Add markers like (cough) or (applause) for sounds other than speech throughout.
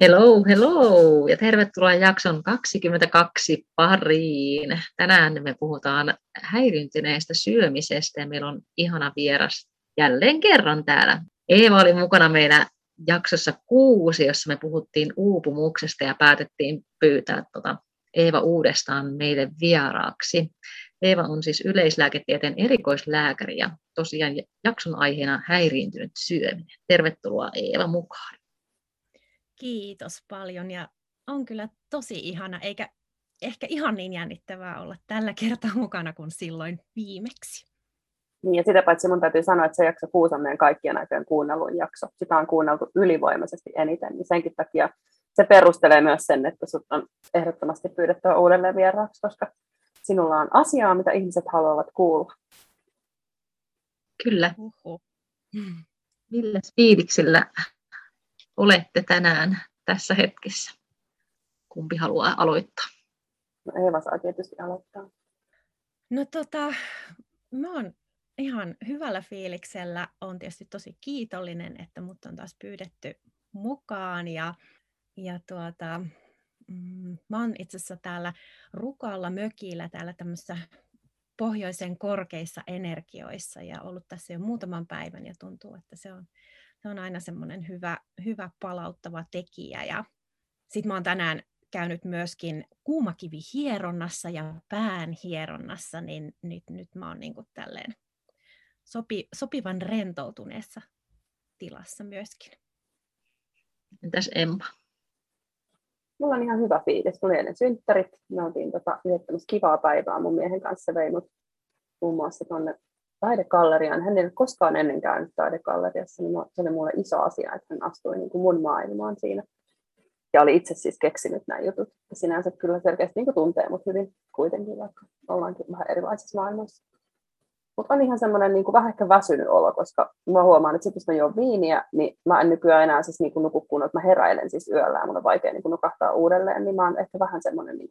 Hello, hello ja tervetuloa jakson 22 pariin. Tänään me puhutaan häiriintyneestä syömisestä ja meillä on ihana vieras jälleen kerran täällä. Eeva oli mukana meidän jaksossa kuusi, jossa me puhuttiin uupumuksesta ja päätettiin pyytää tuota Eeva uudestaan meille vieraaksi. Eeva on siis yleislääketieteen erikoislääkäri ja tosiaan jakson aiheena häiriintynyt syöminen. Tervetuloa Eeva mukaan. Kiitos paljon ja on kyllä tosi ihana, eikä ehkä ihan niin jännittävää olla tällä kertaa mukana kuin silloin viimeksi. Niin ja sitä paitsi mun täytyy sanoa, että se jakso kuusi on meidän kaikkien aikojen kuunnelun jakso. Sitä on kuunneltu ylivoimaisesti eniten, niin senkin takia se perustelee myös sen, että sut on ehdottomasti pyydettävä uudelleen vieraaksi, koska sinulla on asiaa, mitä ihmiset haluavat kuulla. Kyllä. Millä fiiliksillä olette tänään tässä hetkessä? Kumpi haluaa aloittaa? No Eeva saa tietysti aloittaa. No tota, mä oon ihan hyvällä fiiliksellä. on tietysti tosi kiitollinen, että mut on taas pyydetty mukaan. Ja, ja tuota, mm, mä oon itse asiassa täällä Rukalla mökillä täällä tämmöisessä pohjoisen korkeissa energioissa ja ollut tässä jo muutaman päivän ja tuntuu, että se on se on aina semmoinen hyvä, hyvä palauttava tekijä. Ja sitten mä oon tänään käynyt myöskin kuumakivihieronnassa ja pään hieronnassa, niin nyt, nyt mä oon niin tälleen sopi, sopivan rentoutuneessa tilassa myöskin. Entäs Emma? Mulla on ihan hyvä fiilis. Tuli eilen synttärit. Me oltiin tota, kivaa päivää mun miehen kanssa. Vei mut muun muassa tuonne taidegalleriaan. Hän ei ole koskaan ennen käynyt taidegalleriassa, niin se oli mulle iso asia, että hän astui niin kuin mun maailmaan siinä. Ja oli itse siis keksinyt nämä jutut. Ja sinänsä kyllä selkeästi niin tuntee mut hyvin kuitenkin, vaikka ollaankin vähän erilaisissa maailmassa. Mutta on ihan semmoinen niin vähän ehkä väsynyt olo, koska mä huomaan, että sitten jos mä juon viiniä, niin mä en nykyään enää siis niin nuku kun, mä heräilen siis yöllä ja mun on vaikea niin nukahtaa uudelleen, niin mä oon ehkä vähän semmoinen niin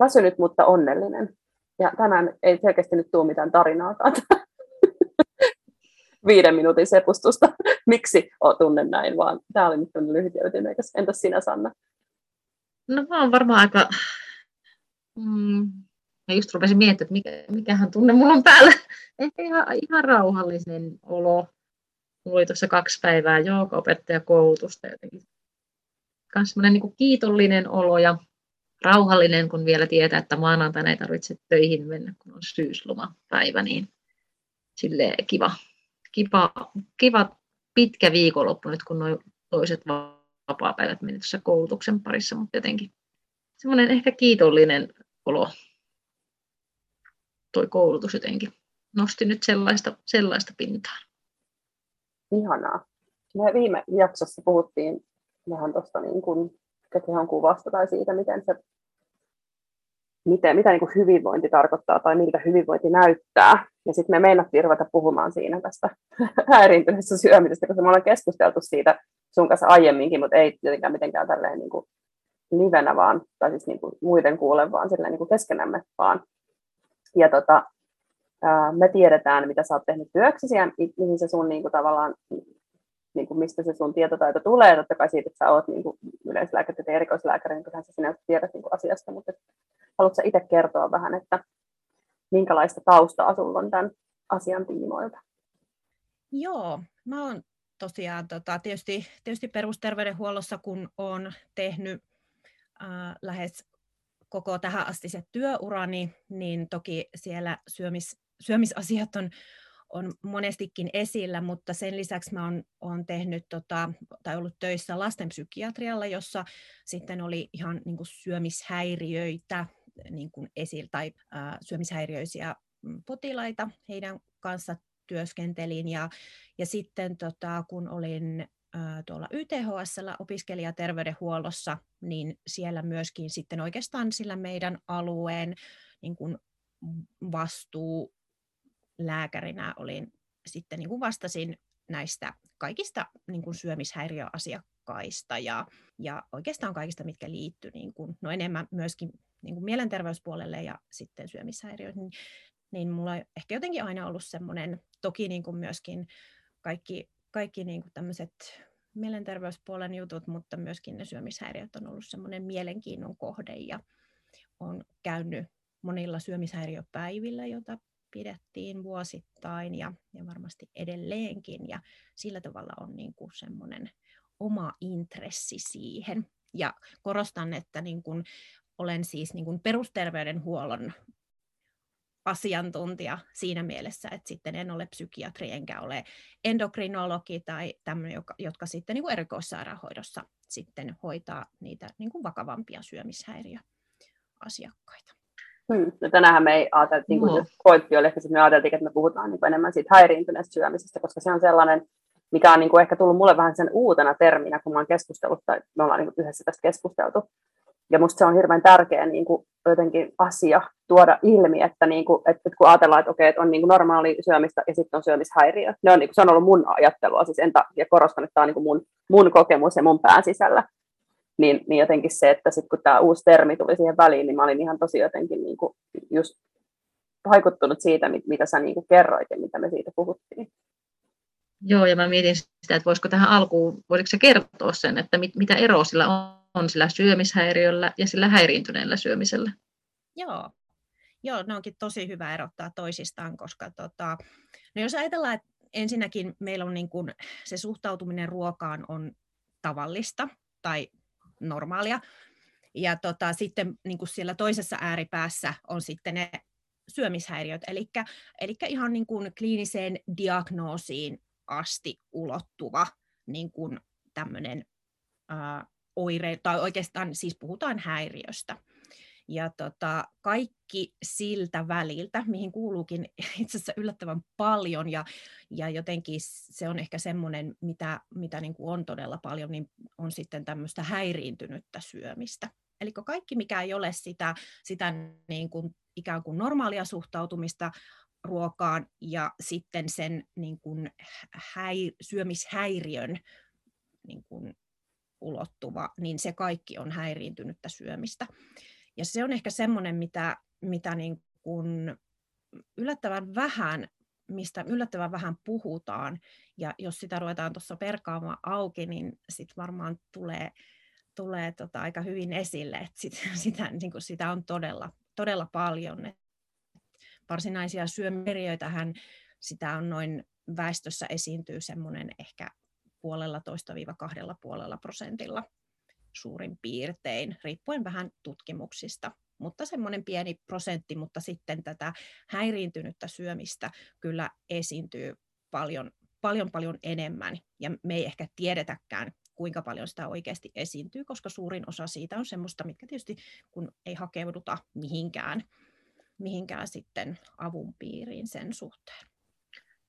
väsynyt, mutta onnellinen. Ja tänään ei selkeästi nyt tule mitään tarinaakaan. (laughs) Viiden minuutin sepustusta. (laughs) Miksi o, tunnen näin, vaan tämä oli nyt lyhyt ja ytimekäs. Entäs sinä, Sanna? No mä oon varmaan aika... Mm, mä just rupesin miettimään, että mikä, mikähän tunne mulla on päällä. (laughs) Ehkä ihan, ihan rauhallinen olo. Mulla oli tuossa kaksi päivää joogaopettajakoulutusta jotenkin. Myös niin kiitollinen olo ja rauhallinen, kun vielä tietää, että maanantaina ei tarvitse töihin mennä, kun on syyslomapäivä, niin sille kiva, kiva, kiva pitkä viikonloppu nyt, kun nuo toiset vapaa-päivät meni tuossa koulutuksen parissa, mutta jotenkin semmoinen ehkä kiitollinen olo toi koulutus jotenkin nosti nyt sellaista, sellaista pintaa. Ihanaa. Me viime jaksossa puhuttiin vähän tuosta niin kuin kehon kuvasta tai siitä, miten se miten, mitä niin kuin hyvinvointi tarkoittaa tai miltä hyvinvointi näyttää. Ja sitten me meinattiin ruveta puhumaan siinä tästä (laughs) häiriintyneestä syömisestä, koska me ollaan keskusteltu siitä sun kanssa aiemminkin, mutta ei tietenkään mitenkään tälleen niin kuin livenä vaan, tai siis niin kuin muiden kuulen, vaan silleen niin kuin keskenämme vaan. Ja tota, me tiedetään, mitä sä oot tehnyt työksesi ja mihin se sun niin kuin, tavallaan niin kuin mistä se sun tietotaito tulee, totta kai siitä, että sä oot niin yleislääkäri tai erikoislääkäri, niin kyllähän sä sinä tiedät niin kuin asiasta, mutta haluatko itse kertoa vähän, että minkälaista taustaa sulla on tämän asian tiimoilta? Joo, mä oon tosiaan tota, tietysti, tietysti perusterveydenhuollossa, kun on tehnyt äh, lähes koko tähän asti se työurani, niin toki siellä syömis, syömisasiat on on monestikin esillä, mutta sen lisäksi mä oon, tehnyt tota, tai ollut töissä lastenpsykiatrialla, jossa sitten oli ihan niin kuin syömishäiriöitä niin kuin esillä tai ää, syömishäiriöisiä mm, potilaita heidän kanssa työskentelin. Ja, ja sitten tota, kun olin tuolla YTHSllä opiskelijaterveydenhuollossa, niin siellä myöskin sitten oikeastaan sillä meidän alueen niin kuin vastuu lääkärinä olin sitten niin kuin vastasin näistä kaikista niin kuin syömishäiriöasiakkaista ja, ja oikeastaan kaikista, mitkä liittyy niin kuin, no enemmän myöskin niin kuin mielenterveyspuolelle ja sitten syömishäiriöihin, niin, niin mulla on ehkä jotenkin aina ollut semmoinen, toki niin kuin myöskin kaikki, kaikki niin kuin tämmöiset mielenterveyspuolen jutut, mutta myöskin ne syömishäiriöt on ollut semmoinen mielenkiinnon kohde ja on käynyt monilla syömishäiriöpäivillä, jota pidettiin vuosittain ja, ja varmasti edelleenkin. Ja sillä tavalla on niin kuin semmoinen oma intressi siihen. Ja korostan, että niin kuin olen siis niin kuin perusterveydenhuollon asiantuntija siinä mielessä, että sitten en ole psykiatri enkä ole endokrinologi tai tämmöinen, jotka sitten niin kuin erikoissairaanhoidossa sitten hoitaa niitä niin kuin vakavampia syömishäiriöasiakkaita. Hmm. No tänäänhän me ei ajatella, niin kuin no. pointti oli ehkä, että me ajateltiin, että me puhutaan niin kuin enemmän siitä häiriintyneestä syömisestä, koska se on sellainen, mikä on niin kuin ehkä tullut mulle vähän sen uutena terminä, kun mä oon keskustellut, tai me ollaan niin kuin yhdessä tästä keskusteltu. Ja musta se on hirveän tärkeä niin kuin jotenkin asia tuoda ilmi, että, niin kuin, että kun ajatellaan, että, okei, että on niin kuin normaali syömistä ja sitten on syömishäiriö. Ne on, niin kuin, se on ollut mun ajattelua, siis en ta- ja korostan, että tämä on niin kuin mun, mun kokemus ja mun pään sisällä niin, niin jotenkin se, että sitten kun tämä uusi termi tuli siihen väliin, niin mä olin ihan tosi jotenkin niin kuin just vaikuttunut siitä, mitä sä niin kuin kerroit ja mitä me siitä puhuttiin. Joo, ja mä mietin sitä, että voisiko tähän alkuun, voisiko se kertoa sen, että mit, mitä eroa sillä on, on sillä syömishäiriöllä ja sillä häiriintyneellä syömisellä? Joo, Joo ne onkin tosi hyvä erottaa toisistaan, koska tota, no jos ajatellaan, että ensinnäkin meillä on niin kuin, se suhtautuminen ruokaan on tavallista tai normaalia. Ja tota, sitten niin kuin siellä toisessa ääripäässä on sitten ne syömishäiriöt, eli, eli ihan niin kuin kliiniseen diagnoosiin asti ulottuva niin kuin tämmöinen ää, oire, tai oikeastaan siis puhutaan häiriöstä. Ja tota, kaikki siltä väliltä, mihin kuuluukin (laughs) itse asiassa yllättävän paljon, ja, ja jotenkin se on ehkä semmoinen, mitä, mitä niin kuin on todella paljon, niin on sitten tämmöistä häiriintynyttä syömistä. Eli kaikki, mikä ei ole sitä, sitä niin kuin ikään kuin normaalia suhtautumista ruokaan ja sitten sen niin kuin häi, syömishäiriön niin kuin ulottuva, niin se kaikki on häiriintynyttä syömistä. Ja se on ehkä semmoinen, mitä, mitä niin kuin yllättävän vähän mistä yllättävän vähän puhutaan, ja jos sitä ruvetaan tuossa perkaamaan auki, niin sitten varmaan tulee, tulee tota aika hyvin esille, että sit, (laughs) sitä, niin kuin sitä on todella, todella paljon. Et varsinaisia syömeriöitähän sitä on noin väestössä esiintyy semmoinen ehkä puolella toista viiva kahdella puolella prosentilla suurin piirtein, riippuen vähän tutkimuksista. Mutta semmoinen pieni prosentti, mutta sitten tätä häiriintynyttä syömistä kyllä esiintyy paljon, paljon, paljon enemmän. Ja me ei ehkä tiedetäkään, kuinka paljon sitä oikeasti esiintyy, koska suurin osa siitä on semmoista, mitkä tietysti kun ei hakeuduta mihinkään, mihinkään sitten avun piiriin sen suhteen.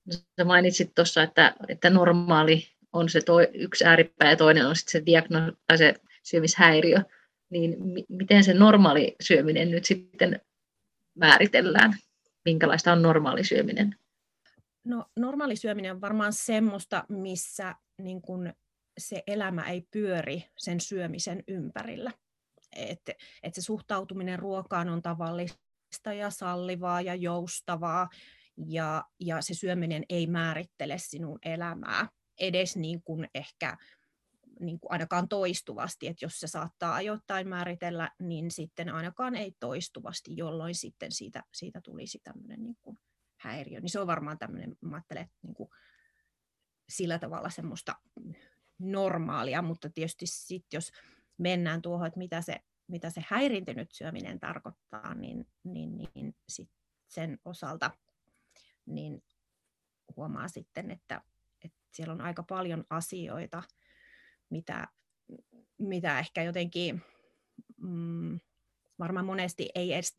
Sä mainitsit tuossa, että, että normaali on se toi, yksi ääripää ja toinen on sitten se, diagno- se syömishäiriö, niin miten se normaali syöminen nyt sitten määritellään? Minkälaista on normaali syöminen? No, normaali syöminen on varmaan semmoista, missä niin kun se elämä ei pyöri sen syömisen ympärillä. Että et se suhtautuminen ruokaan on tavallista ja sallivaa ja joustavaa, ja, ja se syöminen ei määrittele sinun elämää edes niin kuin ehkä niin kuin ainakaan toistuvasti, että jos se saattaa ajoittain määritellä, niin sitten ainakaan ei toistuvasti, jolloin sitten siitä, siitä tulisi tämmöinen niin kuin häiriö. Niin se on varmaan tämmöinen, mä ajattelen, että niin kuin sillä tavalla semmoista normaalia, mutta tietysti sitten jos mennään tuohon, että mitä se, mitä se häirintynyt syöminen tarkoittaa, niin, niin, niin sit sen osalta niin huomaa sitten, että, että siellä on aika paljon asioita, mitä, mitä ehkä jotenkin mm, varmaan monesti ei edes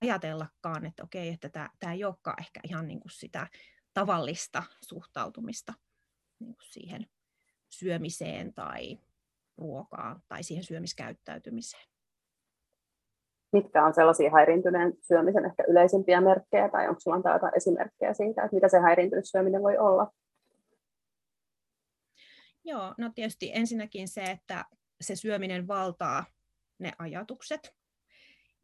ajatellakaan, että okei, että tämä, tämä ei olekaan ehkä ihan niin kuin sitä tavallista suhtautumista niin kuin siihen syömiseen tai ruokaan tai siihen syömiskäyttäytymiseen. Mitkä on sellaisia häiriintyneen syömisen ehkä yleisimpiä merkkejä, tai onko sinulla jotain esimerkkejä siitä, että mitä se häiriintynyt syöminen voi olla? Joo, no tietysti ensinnäkin se, että se syöminen valtaa ne ajatukset,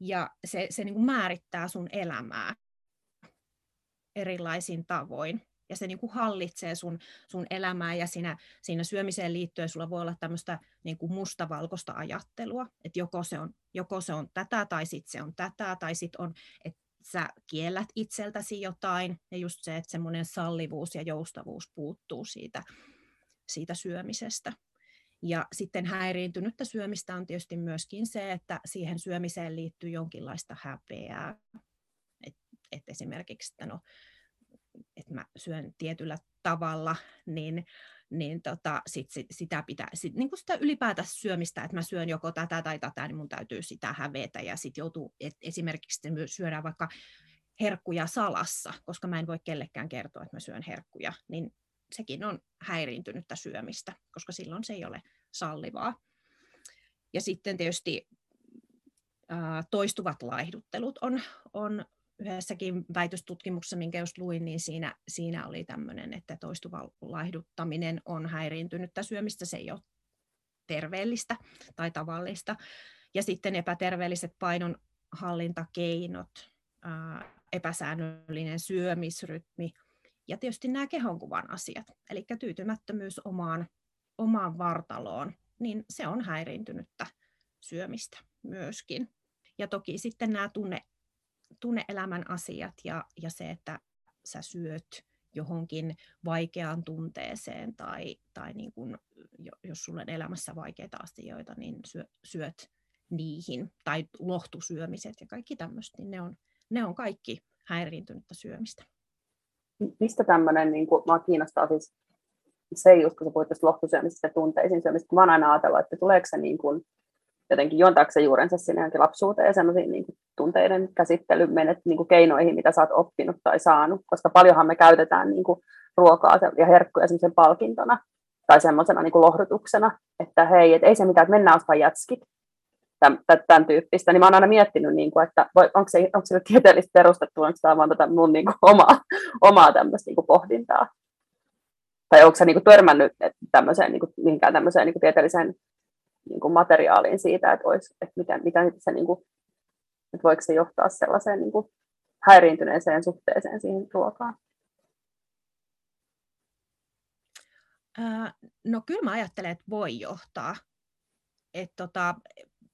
ja se, se niin kuin määrittää sun elämää erilaisin tavoin. Ja se niin kuin hallitsee sun, sun elämää ja siinä, siinä syömiseen liittyen sulla voi olla tämmöistä niin kuin mustavalkoista ajattelua, että joko se on, joko se on tätä tai sitten se on tätä tai sitten on, että sä kiellät itseltäsi jotain ja just se, että semmoinen sallivuus ja joustavuus puuttuu siitä, siitä syömisestä. Ja sitten häiriintynyttä syömistä on tietysti myöskin se, että siihen syömiseen liittyy jonkinlaista häpeää. Et, et esimerkiksi, että no, että mä syön tietyllä tavalla, niin, niin tota, sit, sit, sitä pitää, sit, niin sitä ylipäätään syömistä, että mä syön joko tätä tai tätä, niin mun täytyy sitä hävetä ja sitten joutuu, et esimerkiksi syödään vaikka herkkuja salassa, koska mä en voi kellekään kertoa, että mä syön herkkuja, niin sekin on häiriintynyttä syömistä, koska silloin se ei ole sallivaa. Ja sitten tietysti toistuvat laihduttelut on, on yhdessäkin väitöstutkimuksessa, minkä just luin, niin siinä, siinä oli tämmöinen, että toistuva laihduttaminen on häiriintynyttä syömistä, se ei ole terveellistä tai tavallista. Ja sitten epäterveelliset painonhallintakeinot, epäsäännöllinen syömisrytmi ja tietysti nämä kehonkuvan asiat, eli tyytymättömyys omaan, omaan vartaloon, niin se on häiriintynyttä syömistä myöskin. Ja toki sitten nämä tunne, tunneelämän asiat ja, ja se, että sä syöt johonkin vaikeaan tunteeseen tai, tai niin kun, jos sulla on elämässä vaikeita asioita, niin syö, syöt niihin. Tai lohtusyömiset ja kaikki tämmöistä, niin ne on, ne on kaikki häiriintynyttä syömistä. Mistä tämmöinen, niin kuin, mä kiinnostaa siis se just, kun sä puhuit tästä lohtusyömisestä ja tunteisiin syömisestä, mä oon aina ajatellut, että tuleeko se niin kuin, jotenkin juontaako se juurensa sinne johonkin lapsuuteen ja semmoisiin niin tunteiden käsittelymenet niin kuin keinoihin, mitä sä oot oppinut tai saanut, koska paljonhan me käytetään niin kuin ruokaa ja herkkuja semmoisen palkintona tai semmoisena niin kuin lohdutuksena, että hei, et ei se mitään, että mennään ostaa jätskit, tämän, tämän tyyppistä, niin mä oon aina miettinyt, niin kuin, että voi, onko, se, onko se tieteellistä perustettu, onko tämä vaan tätä mun niin kuin, (laughs) omaa, omaa tämmöistä niin kuin pohdintaa. Tai onko se niin kuin, törmännyt tämmöiseen, niin kuin, mihinkään tämmöiseen niin kuin, tieteelliseen niin kuin materiaaliin siitä, että, olisi, että miten, miten se, niin kuin, että voiko se johtaa sellaiseen niin kuin häiriintyneeseen suhteeseen siihen ruokaan? no kyllä mä ajattelen, että voi johtaa. että tota,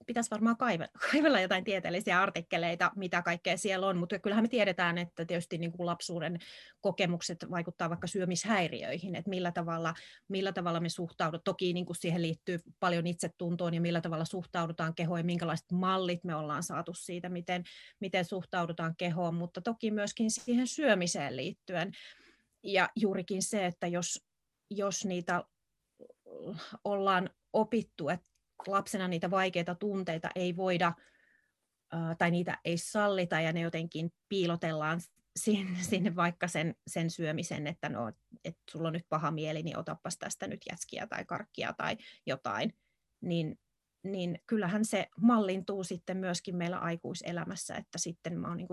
pitäisi varmaan (laughs) kaivella jotain tieteellisiä artikkeleita, mitä kaikkea siellä on, mutta kyllähän me tiedetään, että tietysti niin kuin lapsuuden kokemukset vaikuttaa vaikka syömishäiriöihin, että millä tavalla, millä tavalla me suhtaudutaan. Toki niin kuin siihen liittyy paljon itsetuntoon ja millä tavalla suhtaudutaan kehoon ja minkälaiset mallit me ollaan saatu siitä, miten, miten suhtaudutaan kehoon, mutta toki myöskin siihen syömiseen liittyen. Ja juurikin se, että jos, jos niitä ollaan opittu, että lapsena niitä vaikeita tunteita ei voida tai niitä ei sallita ja ne jotenkin piilotellaan (laughs) sinne, vaikka sen, sen syömisen, että no, että sulla on nyt paha mieli, niin otapas tästä nyt jätskiä tai karkkia tai jotain, niin, niin kyllähän se mallintuu sitten myöskin meillä aikuiselämässä, että sitten mä oon niin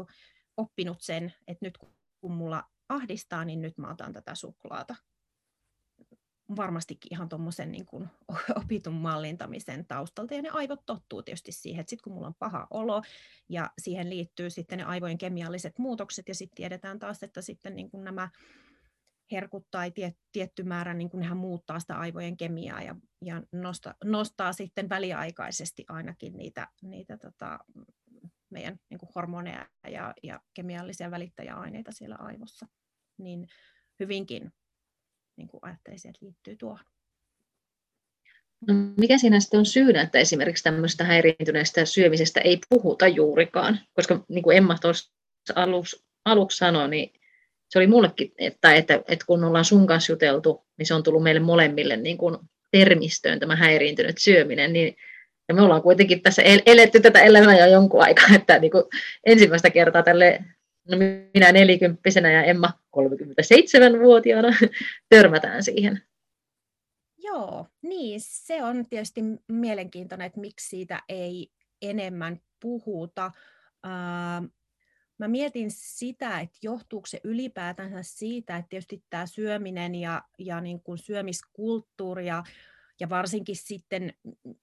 oppinut sen, että nyt kun mulla ahdistaa, niin nyt mä otan tätä suklaata varmastikin ihan tuommoisen niin (laughs) opitun mallintamisen taustalta, ja ne aivot tottuu tietysti siihen, että sitten kun mulla on paha olo, ja siihen liittyy sitten ne aivojen kemialliset muutokset, ja sitten tiedetään taas, että sitten niin kuin nämä herkut tai tiet, tietty määrä, niin kuin nehän muuttaa sitä aivojen kemiaa ja, ja nosta, nostaa sitten väliaikaisesti ainakin niitä, niitä tota, meidän niin kuin hormoneja ja, ja kemiallisia välittäjäaineita siellä aivossa. Niin hyvinkin niin kuin ajattelisin, että liittyy tuohon. No, mikä siinä sitten on syynä, että esimerkiksi tämmöistä häiriintyneestä syömisestä ei puhuta juurikaan? Koska niin kuin Emma tuossa aluksi, aluksi sanoi, niin se oli mullekin, että, että, että kun ollaan sun kanssa juteltu, niin se on tullut meille molemmille niin kuin termistöön tämä häiriintynyt syöminen, niin ja me ollaan kuitenkin tässä eletty tätä elämää jo jonkun aikaa, että niin kuin ensimmäistä kertaa tälle, minä nelikymppisenä ja Emma 37-vuotiaana (laughs) törmätään siihen. Joo, niin se on tietysti mielenkiintoinen, että miksi siitä ei enemmän puhuta. Uh, mä mietin sitä, että johtuuko se ylipäätänsä siitä, että tietysti tämä syöminen ja, ja niin kuin syömiskulttuuri ja, ja varsinkin sitten,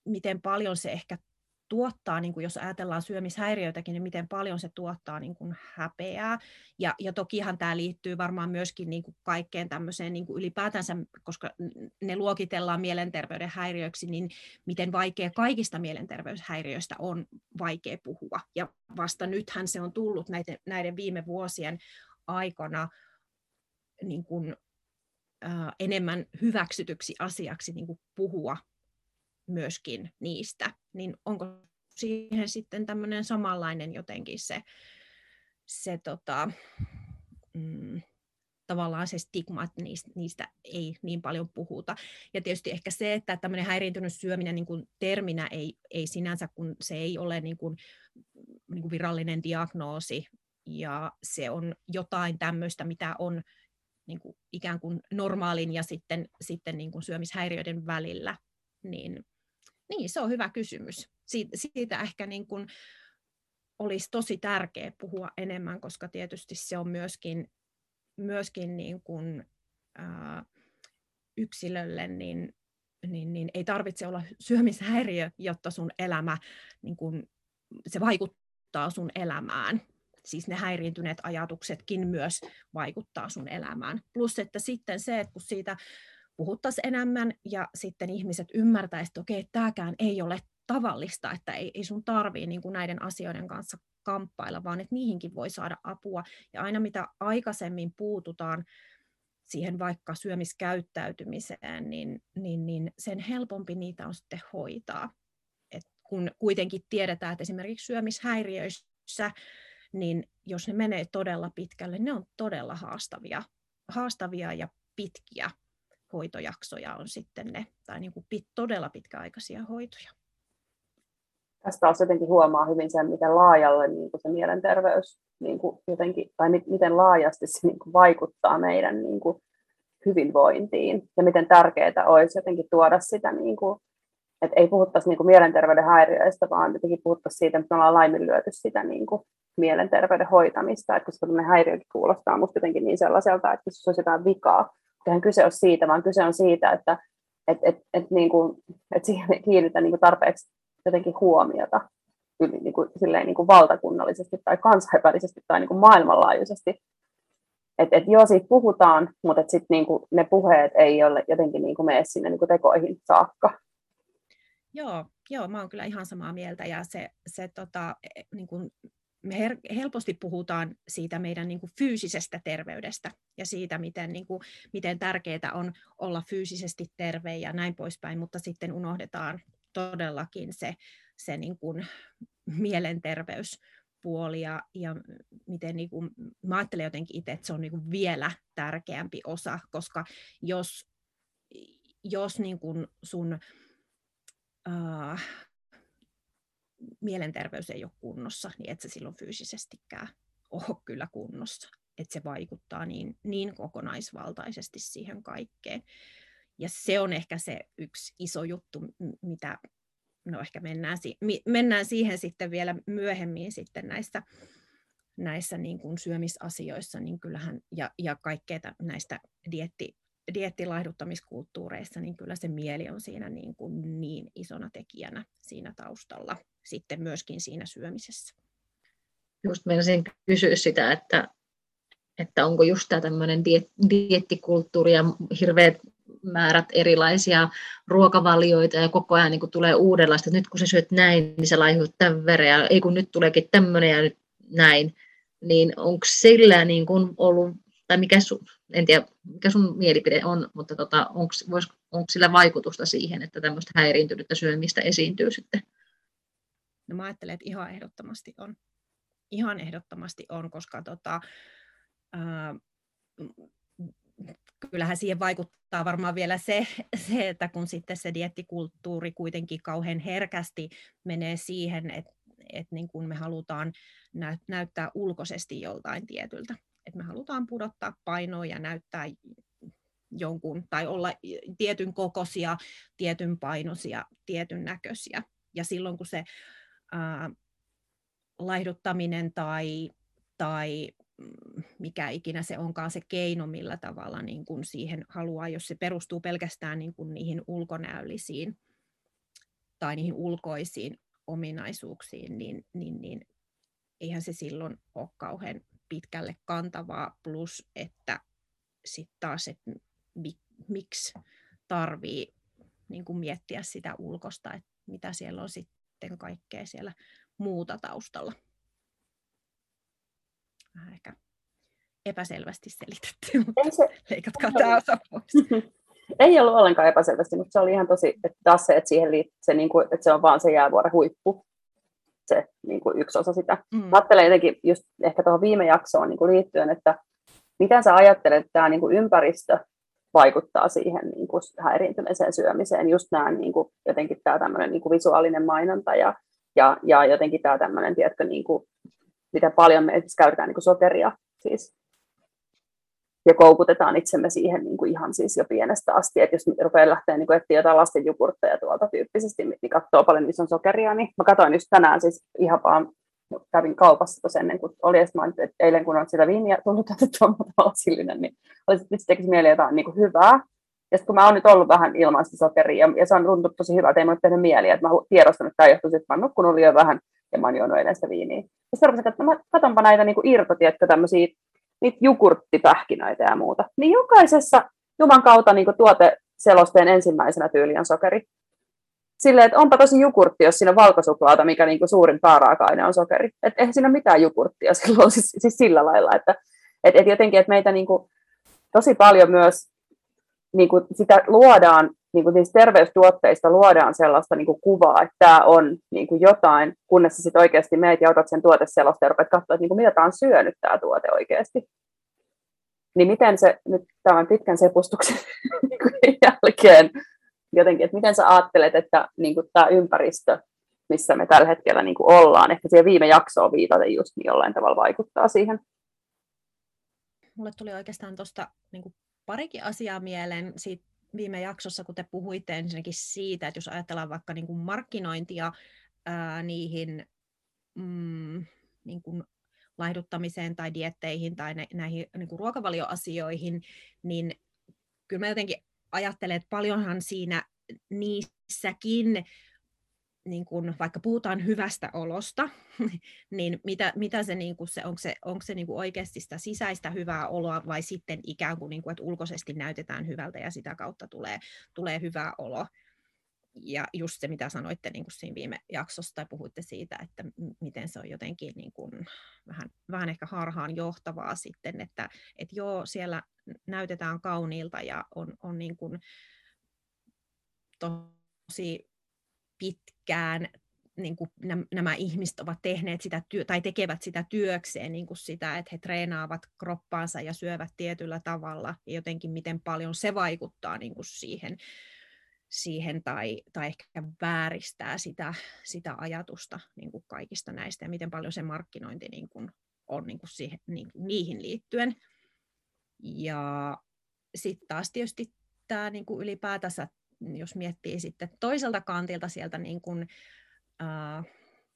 miten paljon se ehkä tuottaa, niin kuin jos ajatellaan syömishäiriöitäkin, niin miten paljon se tuottaa niin kuin häpeää. Ja, ja tokihan tämä liittyy varmaan myöskin niin kuin kaikkeen tämmöiseen niin kuin ylipäätänsä, koska ne luokitellaan mielenterveyden häiriöiksi, niin miten vaikea kaikista mielenterveyshäiriöistä on vaikea puhua. Ja vasta nythän se on tullut näiden, näiden viime vuosien aikana niin kuin, ää, enemmän hyväksytyksi asiaksi niin kuin puhua myöskin niistä, niin onko siihen sitten tämmöinen samanlainen jotenkin se, se tota, mm, tavallaan se stigma, että niistä, niistä ei niin paljon puhuta. Ja tietysti ehkä se, että tämmöinen häiriintynyt syöminen niin kuin terminä ei, ei sinänsä, kun se ei ole niin kuin, niin kuin virallinen diagnoosi, ja se on jotain tämmöistä, mitä on niin kuin ikään kuin normaalin ja sitten, sitten niin kuin syömishäiriöiden välillä, niin niin, se on hyvä kysymys. Siitä, siitä ehkä niin kuin olisi tosi tärkeää puhua enemmän, koska tietysti se on myöskin, myöskin niin kuin, ää, yksilölle, niin, niin, niin ei tarvitse olla syömishäiriö, jotta sun elämä, niin kuin, se vaikuttaa sun elämään. Siis ne häiriintyneet ajatuksetkin myös vaikuttaa sun elämään. Plus, että sitten se, että kun siitä puhuttaisiin enemmän ja sitten ihmiset ymmärtäisivät, että okei, tämäkään ei ole tavallista, että ei, ei sun tarvii niin kuin näiden asioiden kanssa kamppailla, vaan että niihinkin voi saada apua. Ja aina mitä aikaisemmin puututaan siihen vaikka syömiskäyttäytymiseen, niin, niin, niin sen helpompi niitä on sitten hoitaa. Et kun kuitenkin tiedetään, että esimerkiksi syömishäiriöissä, niin jos ne menee todella pitkälle, ne on todella haastavia, haastavia ja pitkiä hoitojaksoja on sitten ne, tai niin kuin pit, todella pitkäaikaisia hoitoja. Tästä taas jotenkin huomaa hyvin sen, miten laajalle niin kuin se mielenterveys niin kuin jotenkin, tai miten laajasti se niin kuin vaikuttaa meidän niin kuin hyvinvointiin ja miten tärkeää olisi jotenkin tuoda sitä, niin kuin, että ei puhuttaisi niin kuin mielenterveyden häiriöistä, vaan jotenkin puhuttaisiin siitä, että me ollaan laiminlyöty sitä niin kuin mielenterveyden hoitamista, että koska tämmöinen häiriökin kuulostaa musta jotenkin niin sellaiselta, että jos olisi jotain vikaa, eihän kyse ole siitä, vaan kyse on siitä, että et, et, et, niin kuin, et siihen ei kiinnitä niin kuin tarpeeksi jotenkin huomiota niin kuin, silleen, niin kuin valtakunnallisesti tai kansainvälisesti tai niin kuin maailmanlaajuisesti. Et, et joo, siitä puhutaan, mutta et sit niin kuin ne puheet ei ole jotenkin niin kuin mene sinne niin kuin tekoihin saakka. Joo, joo, mä oon kyllä ihan samaa mieltä ja se, se tota, e, niin kuin me her- helposti puhutaan siitä meidän niin kuin fyysisestä terveydestä ja siitä, miten, niin kuin, miten tärkeää on olla fyysisesti terve ja näin poispäin, mutta sitten unohdetaan todellakin se, se niin kuin mielenterveyspuoli ja, ja miten niin kuin, mä ajattelen jotenkin itse, että se on niin kuin vielä tärkeämpi osa, koska jos, jos niin kuin sun uh, mielenterveys ei ole kunnossa, niin et se silloin fyysisestikään ole kyllä kunnossa. Että se vaikuttaa niin, niin kokonaisvaltaisesti siihen kaikkeen. Ja se on ehkä se yksi iso juttu, mitä no ehkä mennään, mennään siihen sitten vielä myöhemmin sitten näissä, näissä niin kuin syömisasioissa, niin kyllähän, ja, ja kaikkea näistä dietti, diettilaiduttamiskulttuureissa, niin kyllä se mieli on siinä niin, kuin niin isona tekijänä siinä taustalla sitten myöskin siinä syömisessä. Just meinasin kysyä sitä, että, että onko just tämä tämmöinen diet, diettikulttuuri ja hirveät määrät erilaisia ruokavalioita ja koko ajan niin kuin tulee uudenlaista, nyt kun sä syöt näin, niin sä laihut tämän verran ja ei kun nyt tuleekin tämmöinen ja nyt näin, niin onko sillä niin kuin ollut, tai mikä sun, en tiedä mikä sun mielipide on, mutta tota, onko sillä vaikutusta siihen, että tämmöistä häiriintynyttä syömistä esiintyy sitten? No mä ajattelen, että ihan ehdottomasti on. Ihan ehdottomasti on, koska tota, ää, kyllähän siihen vaikuttaa varmaan vielä se, se, että kun sitten se diettikulttuuri kuitenkin kauhean herkästi menee siihen, että, että niin kuin me halutaan näyttää ulkoisesti joltain tietyltä. Että me halutaan pudottaa painoa ja näyttää jonkun, tai olla tietyn kokoisia, tietyn painoisia, tietyn näköisiä. Ja silloin kun se ää, laihduttaminen tai, tai mm, mikä ikinä se onkaan se keino, millä tavalla niin kuin siihen haluaa, jos se perustuu pelkästään niin kuin niihin ulkonäöllisiin tai niihin ulkoisiin ominaisuuksiin, niin, niin, niin eihän se silloin ole kauhean pitkälle kantavaa, plus että sitten taas, että miksi tarvii niin kuin miettiä sitä ulkosta, että mitä siellä on sitten kaikkea siellä muuta taustalla. Vähän ehkä epäselvästi selitetty, (laughs) mutta se, leikatkaa tämä osa pois. (laughs) Ei ollut ollenkaan epäselvästi, mutta se oli ihan tosi, että taas se, että, siihen liittyy, se, niin kuin, että se on vaan se jäävuoren huippu, se niin kuin yksi osa sitä. Mm. Mä ajattelen jotenkin just ehkä tuohon viime jaksoon niin kuin liittyen, että miten sä ajattelet, että tämä niin kuin ympäristö vaikuttaa siihen niin kuin häiriintyneeseen syömiseen. Just nämä niin kuin, jotenkin tämä tämmöinen niin kuin visuaalinen mainonta ja, ja, ja jotenkin tämä tämmöinen, tiedätkö, niin kuin, miten paljon me käytetään niin kuin sokeria siis ja koukutetaan itsemme siihen niin kuin ihan siis jo pienestä asti, että jos rupeaa lähteä niin etsiä jotain lasten jogurtteja tuolta tyyppisesti, niin katsoo paljon, missä on sokeria, niin mä katsoin just tänään siis ihan vaan kävin kaupassa tuossa ennen kuin oli, että, että eilen kun on sitä viiniä tullut otettua lasillinen, niin oli sitten tekisi mieli jotain niin kuin hyvää. Ja sitten kun mä oon nyt ollut vähän ilman sitä sokeria, ja, ja se on tuntunut tosi hyvältä, ei mulle tehnyt mieli, että mä tiedostan, että tämä johtuu siitä, että mä oon nukkunut liian vähän, ja mä oon juonut eilen sitä viiniä. Ja sitten rupesin, että mä katsonpa näitä niin kuin irtotietkä tämmöisiä, niitä jogurttipähkinöitä ja muuta. Niin jokaisessa Juman kautta niin tuoteselosteen ensimmäisenä tyyli on sokeri silleen, että onpa tosi jukurtti, jos siinä on valkosuklaata, mikä niin kuin suurin pääraaka-aine on sokeri. Että eihän siinä ole mitään jukurttia (laughs) silloin siis, siis sillä lailla, että et, et jotenkin, että meitä niin kuin, tosi paljon myös niin kuin sitä luodaan, niin kuin terveystuotteista luodaan sellaista niin kuin kuvaa, että tämä on niin kuin jotain, kunnes sitten oikeasti meet ja otat sen tuoteselosta ja rupeat katsoa, että niin kuin mitä tämä on syönyt tämä tuote oikeasti. Niin miten se nyt tämän pitkän sepustuksen (laughs) niin jälkeen jotenkin, että miten sä ajattelet, että niin tämä ympäristö, missä me tällä hetkellä niin ollaan, ehkä siihen viime jaksoon viitaten just niin jollain tavalla vaikuttaa siihen? Mulle tuli oikeastaan tuosta niin parikin asiaa mieleen siitä viime jaksossa, kun te puhuitte ensinnäkin siitä, että jos ajatellaan vaikka niin markkinointia ää, niihin mm, niin kuin laihduttamiseen tai dietteihin tai näihin niin kuin ruokavalioasioihin, niin kyllä mä jotenkin ajattelen, että paljonhan siinä niissäkin, niin kun, vaikka puhutaan hyvästä olosta, (laughs) niin mitä, mitä se, niin se, onko se, onko se niin oikeasti sitä sisäistä hyvää oloa vai sitten ikään kuin, niin kuin että ulkoisesti näytetään hyvältä ja sitä kautta tulee, tulee hyvä olo ja just se, mitä sanoitte niin kuin siinä viime jaksossa, tai puhuitte siitä, että miten se on jotenkin niin kuin vähän, vähän ehkä harhaan johtavaa sitten, että et joo, siellä näytetään kauniilta ja on, on niin kuin tosi pitkään niin kuin nämä ihmiset ovat tehneet sitä työ, tai tekevät sitä työkseen niin kuin sitä, että he treenaavat kroppaansa ja syövät tietyllä tavalla ja jotenkin miten paljon se vaikuttaa niin kuin siihen, siihen tai, tai ehkä vääristää sitä, sitä ajatusta niin kuin kaikista näistä ja miten paljon se markkinointi niin kuin on niin kuin siihen, niin, niihin liittyen. Ja sitten taas tietysti tämä niin kuin ylipäätänsä, jos miettii sitten toiselta kantilta sieltä niin kuin, ää,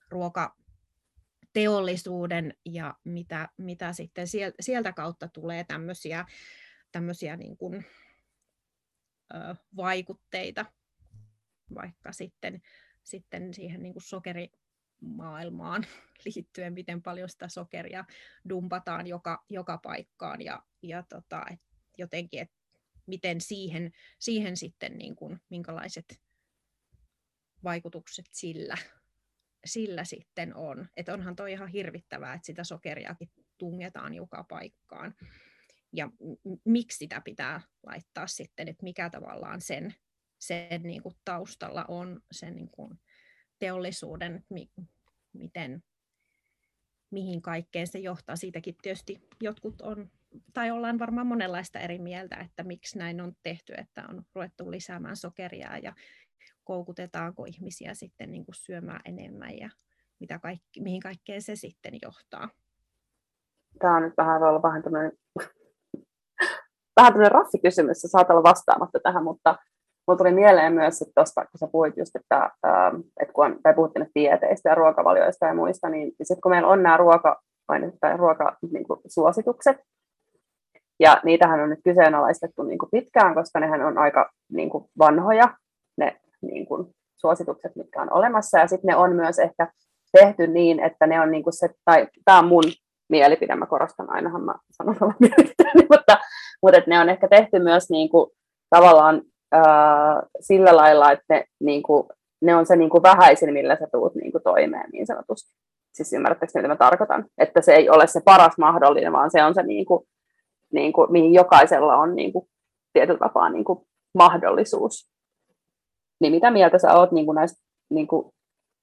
ruokateollisuuden ja mitä, mitä sitten sieltä kautta tulee tämmöisiä, tämmöisiä niin kuin, vaikutteita, vaikka sitten, sitten siihen niin kuin sokerimaailmaan (laughs) liittyen, miten paljon sitä sokeria dumpataan joka, joka paikkaan ja, ja tota, et jotenkin, että miten siihen, siihen sitten, niin kuin, minkälaiset vaikutukset sillä, sillä sitten on. Että onhan toi ihan hirvittävää, että sitä sokeriakin tungetaan joka paikkaan ja miksi sitä pitää laittaa sitten, että mikä tavallaan sen, sen niin kuin taustalla on sen niin kuin teollisuuden, mi, miten, mihin kaikkeen se johtaa. Siitäkin tietysti jotkut on tai ollaan varmaan monenlaista eri mieltä, että miksi näin on tehty, että on ruvettu lisäämään sokeria ja koukutetaanko ihmisiä sitten niin kuin syömään enemmän ja mitä kaikki, mihin kaikkeen se sitten johtaa. Tämä on nyt vähän olla vähän tämmöinen, vähän tämmöinen rassikysymys, sä saat olla vastaamatta tähän, mutta Mulla tuli mieleen myös, että tosta, kun sä puhuit just, että, että kun on, tai puhuttiin nyt ja ruokavalioista ja muista, niin sitten kun meillä on nämä ruoka, tai ruokasuositukset, niin ja niitähän on nyt kyseenalaistettu niin kuin pitkään, koska nehän on aika niin kuin vanhoja, ne niin kuin suositukset, mitkä on olemassa. Ja sitten ne on myös ehkä tehty niin, että ne on niin kuin se, tai tämä on mun mielipide, mä korostan ainahan mä sanon olla (laughs) mutta, mutta ne on ehkä tehty myös niin kuin, tavallaan ää, sillä lailla, että ne, niin kuin, ne on se niin kuin vähäisin, millä sä tuut niin kuin toimeen niin sanotusti. Siis ymmärrättekö, mitä mä tarkoitan? Että se ei ole se paras mahdollinen, vaan se on se, niin kuin, niin kuin, mihin jokaisella on niin kuin, tietyllä tapaa niin kuin, mahdollisuus. Niin mitä mieltä sä oot niin kuin näistä, niin kuin,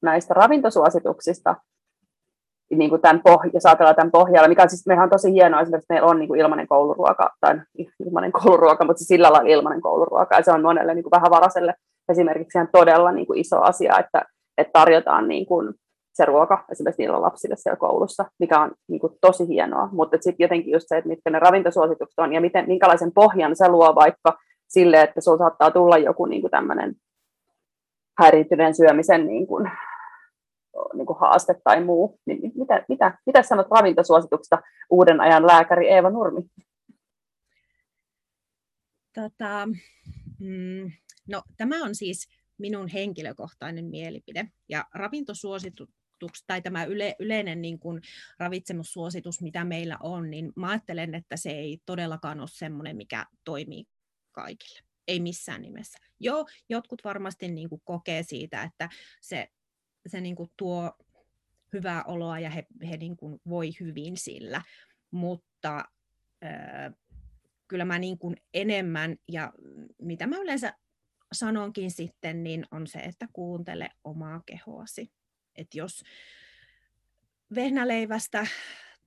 näistä ravintosuosituksista, niin kuin tämän poh- jos ajatellaan tämän pohjalla, mikä on siis meillä on tosi hienoa, että meillä on niin kuin ilmainen kouluruoka, tai ilmainen kouluruoka, mutta siis sillä lailla ilmainen kouluruoka, ja se on monelle niin kuin vähän varaselle esimerkiksi ihan todella niin kuin iso asia, että, että tarjotaan niin kuin se ruoka esimerkiksi niillä lapsille siellä koulussa, mikä on niin kuin tosi hienoa, mutta sitten jotenkin just se, että mitkä ne ravintosuositukset on, ja miten, minkälaisen pohjan se luo vaikka sille, että sinulla saattaa tulla joku niin kuin tämmöinen häiriintyneen syömisen niin kuin, niin kuin haaste tai muu. Niin mitä, mitä, mitä sanot ravintosuosituksesta uuden ajan lääkäri Eeva Nurmi? Tota, mm, no, tämä on siis minun henkilökohtainen mielipide. Ja ravintosuositus tai tämä yle, yleinen niin kuin ravitsemussuositus, mitä meillä on, niin mä ajattelen, että se ei todellakaan ole sellainen, mikä toimii kaikille. Ei missään nimessä. Joo, jotkut varmasti niin kuin kokee siitä, että se se niin kuin tuo hyvää oloa ja he, he niin kuin voi hyvin sillä, mutta kyllä mä niin kuin enemmän, ja mitä mä yleensä sanonkin sitten, niin on se, että kuuntele omaa kehoasi. Et jos vehnäleivästä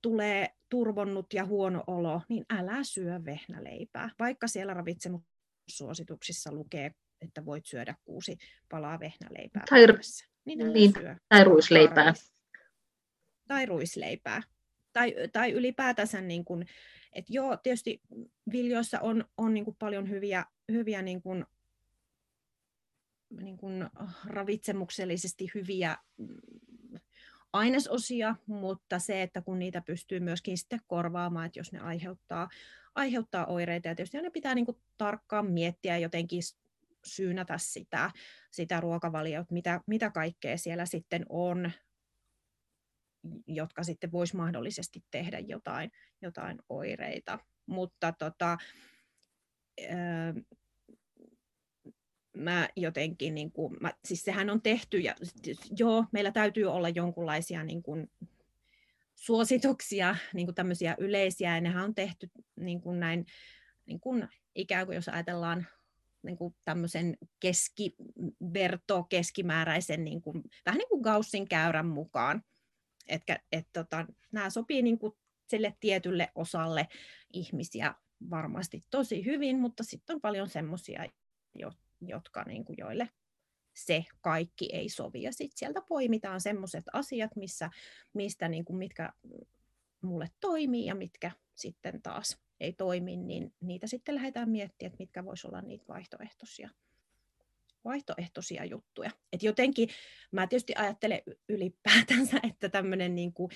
tulee turvonnut ja huono olo, niin älä syö vehnäleipää. Vaikka siellä ravitsemussuosituksissa lukee, että voit syödä kuusi palaa vehnäleipää tai, päivässä. Niin, niin. tai ruisleipää. Tai ruisleipää. Tai, tai ylipäätänsä, niin kuin, että joo, tietysti viljoissa on, on niin kuin paljon hyviä, hyviä niin kuin, niin kuin ravitsemuksellisesti hyviä mm, ainesosia, mutta se, että kun niitä pystyy myöskin sitten korvaamaan, että jos ne aiheuttaa, aiheuttaa oireita, ja tietysti ne pitää niin kuin tarkkaan miettiä jotenkin syynätä sitä, sitä ruokavaliota, mitä, mitä kaikkea siellä sitten on, jotka sitten voisi mahdollisesti tehdä jotain, jotain oireita. Mutta tota, mä jotenkin, niin kuin, mä, siis sehän on tehty, ja joo, meillä täytyy olla jonkunlaisia niin kuin, suosituksia, niin kuin tämmöisiä yleisiä, ja nehän on tehty niin kuin näin, niin kuin ikään kuin jos ajatellaan niin kuin tämmöisen keskiverto, keskimääräisen, niin kuin, vähän niin kuin Gaussin käyrän mukaan. Etkä, et, tota, nämä sopii niin kuin sille tietylle osalle ihmisiä varmasti tosi hyvin, mutta sitten on paljon semmoisia, jotka, niin kuin, joille se kaikki ei sovi. Ja sitten sieltä poimitaan semmoiset asiat, missä, mistä, niin kuin, mitkä mulle toimii ja mitkä sitten taas ei toimi, niin niitä sitten lähdetään miettimään, että mitkä voisi olla niitä vaihtoehtoisia, vaihtoehtoisia juttuja. Et jotenkin mä tietysti ajattelen ylipäätänsä, (laughs) että tämmöinen niin kuin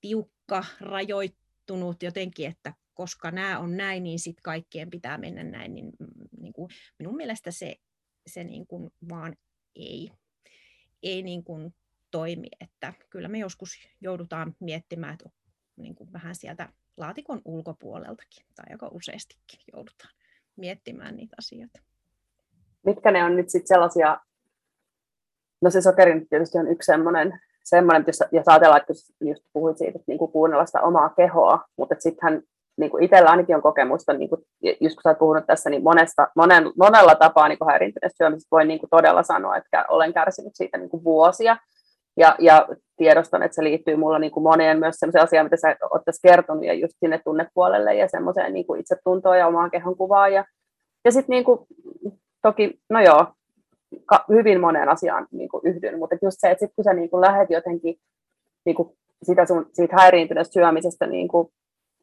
tiukka, rajoittunut jotenkin, että koska nämä on näin, niin sitten kaikkien pitää mennä näin, niin, niin kuin minun mielestä se, se niin kuin vaan ei, ei niin kuin toimi, että kyllä me joskus joudutaan miettimään, että niin kuin vähän sieltä laatikon ulkopuoleltakin tai aika useastikin joudutaan miettimään niitä asioita. Mitkä ne on nyt sitten sellaisia, no se sokeri tietysti on yksi semmoinen, semmoinen jos, jos ajatellaan, että just puhuit siitä, että niinku kuunnella sitä omaa kehoa, mutta sittenhän niin kuin itsellä ainakin on kokemusta, niin kuin, just kun sä oot puhunut tässä, niin monesta, monen, monella tapaa niin häiriintyneestä syömisestä voi niin kuin todella sanoa, että olen kärsinyt siitä niin kuin vuosia. Ja, ja tiedostan, että se liittyy mulla niin kuin moneen myös sellaiseen asiaan, mitä sä oot tässä kertonut, ja just sinne tunnepuolelle ja semmoiseen niin kuin itsetuntoon ja omaan kehon kuvaan. Ja, ja sitten niin kuin, toki, no joo, ka, hyvin moneen asiaan niin kuin yhdyn, mutta just se, että sitten kun sä niin kuin lähdet jotenkin niin kuin sitä sun, siitä häiriintyneestä syömisestä niin kuin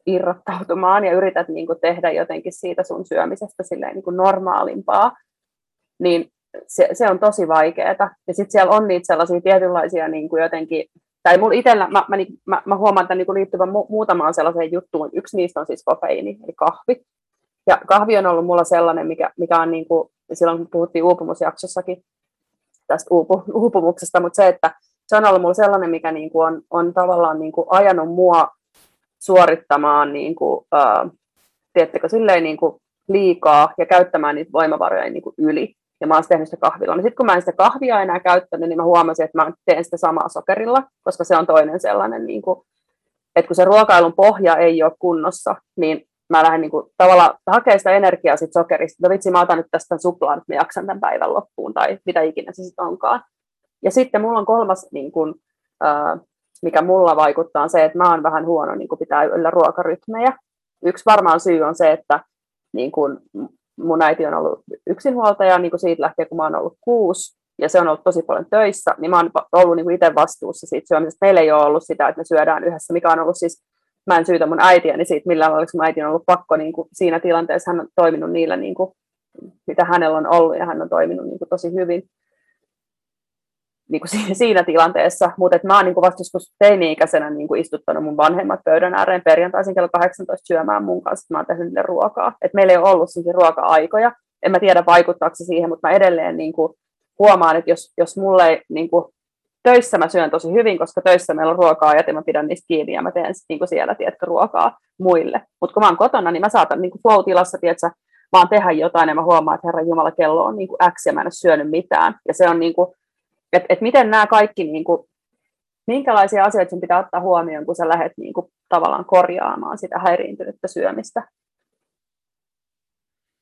irrottautumaan ja yrität niin kuin tehdä jotenkin siitä sun syömisestä silleen niin kuin normaalimpaa, niin se, se on tosi vaikeaa. Ja sitten siellä on niitä sellaisia tietynlaisia niin kuin jotenkin, tai mulla itsellä, mä, mä, mä, mä huomaan tämän niin liittyvän mu- muutamaan sellaiseen juttuun. Yksi niistä on siis kofeiini, eli kahvi. Ja kahvi on ollut mulla sellainen, mikä, mikä on niin kuin, silloin kun puhuttiin uupumusjaksossakin tästä uupu, uupumuksesta, mutta se, että se on ollut mulla sellainen, mikä niin kuin on, on tavallaan niin kuin ajanut mua suorittamaan niin kuin, uh, tiedättekö, silleen niin kuin liikaa ja käyttämään niitä voimavaroja niin kuin yli. Ja mä oon tehnyt sitä kahvilla. No sitten kun mä en sitä kahvia enää käyttänyt, niin mä huomasin, että mä teen sitä samaa sokerilla, koska se on toinen sellainen, niin kuin, että kun se ruokailun pohja ei ole kunnossa, niin mä lähden niin kuin, tavallaan hakemaan sitä energiaa sit sokerista. No vitsi, mä otan nyt tästä suplaan, että mä jaksan tämän päivän loppuun, tai mitä ikinä se sitten onkaan. Ja sitten mulla on kolmas, niin kuin, mikä mulla vaikuttaa, on se, että mä oon vähän huono niin kuin pitää yllä ruokarytmejä. Yksi varmaan syy on se, että niin kuin, mun äiti on ollut yksinhuoltaja niin kuin siitä lähtien, kun mä oon ollut kuusi, ja se on ollut tosi paljon töissä, niin mä oon ollut niin kuin itse vastuussa siitä syömisestä. Meillä ei ole ollut sitä, että me syödään yhdessä, mikä on ollut siis, mä en syytä mun äitiäni siitä millään lailla, mun äiti on ollut pakko niin kuin, siinä tilanteessa, hän on toiminut niillä, niin kuin, mitä hänellä on ollut, ja hän on toiminut niin kuin, tosi hyvin niin kuin siinä tilanteessa, mutta mä oon niin kuin vasta joskus teini-ikäisenä niin kuin istuttanut mun vanhemmat pöydän ääreen perjantaisin kello 18 syömään mun kanssa, että mä oon tehnyt niille ruokaa. Et meillä ei ole ollut ruoka-aikoja, en mä tiedä vaikuttaako se siihen, mutta mä edelleen niin kuin huomaan, että jos, jos mulle ei, niin kuin, töissä mä syön tosi hyvin, koska töissä meillä on ruokaa ja mä pidän niistä kiinni ja mä teen niin kuin siellä tiedätkö, ruokaa muille. Mutta kun mä oon kotona, niin mä saatan niin kuin flow-tilassa, tiedätkö, vaan tehdä jotain ja mä huomaan, että Herra Jumala, kello on niin kuin X ja mä en ole syönyt mitään. Ja se on niin kuin, että et miten nämä kaikki, niin kuin, minkälaisia asioita sen pitää ottaa huomioon, kun sä lähdet niin kuin, tavallaan korjaamaan sitä häiriintynyttä syömistä.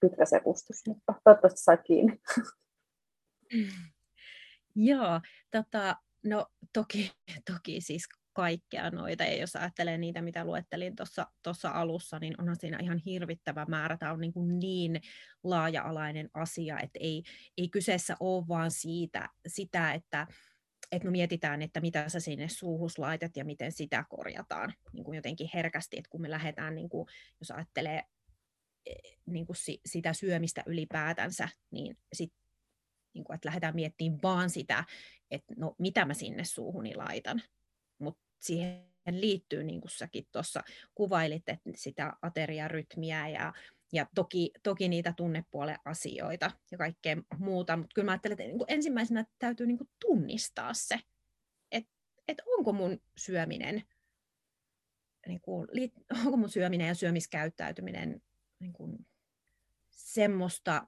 Pitkä se pustus, mutta toivottavasti sait kiinni. (laughs) Joo, tota, no toki, toki siis kaikkea noita, ja jos ajattelee niitä, mitä luettelin tuossa alussa, niin onhan siinä ihan hirvittävä määrä. Tämä on niin, kuin niin laaja-alainen asia, että ei, ei kyseessä ole vaan siitä, sitä, että että me mietitään, että mitä sä sinne suuhus laitat ja miten sitä korjataan niin kuin jotenkin herkästi, että kun me lähdetään, niin kuin, jos ajattelee e, niin kuin sitä syömistä ylipäätänsä, niin sit, niin kuin, että lähdetään miettimään vaan sitä, että no mitä mä sinne suuhuni laitan, siihen liittyy, niin kuin säkin tuossa kuvailit, että sitä ateriarytmiä ja, ja toki, toki niitä tunnepuolen asioita ja kaikkea muuta, mutta kyllä mä ajattelen, että niin ensimmäisenä täytyy niin kuin tunnistaa se, että, että onko mun syöminen niin kuin, onko mun syöminen ja syömiskäyttäytyminen niin kuin, semmoista,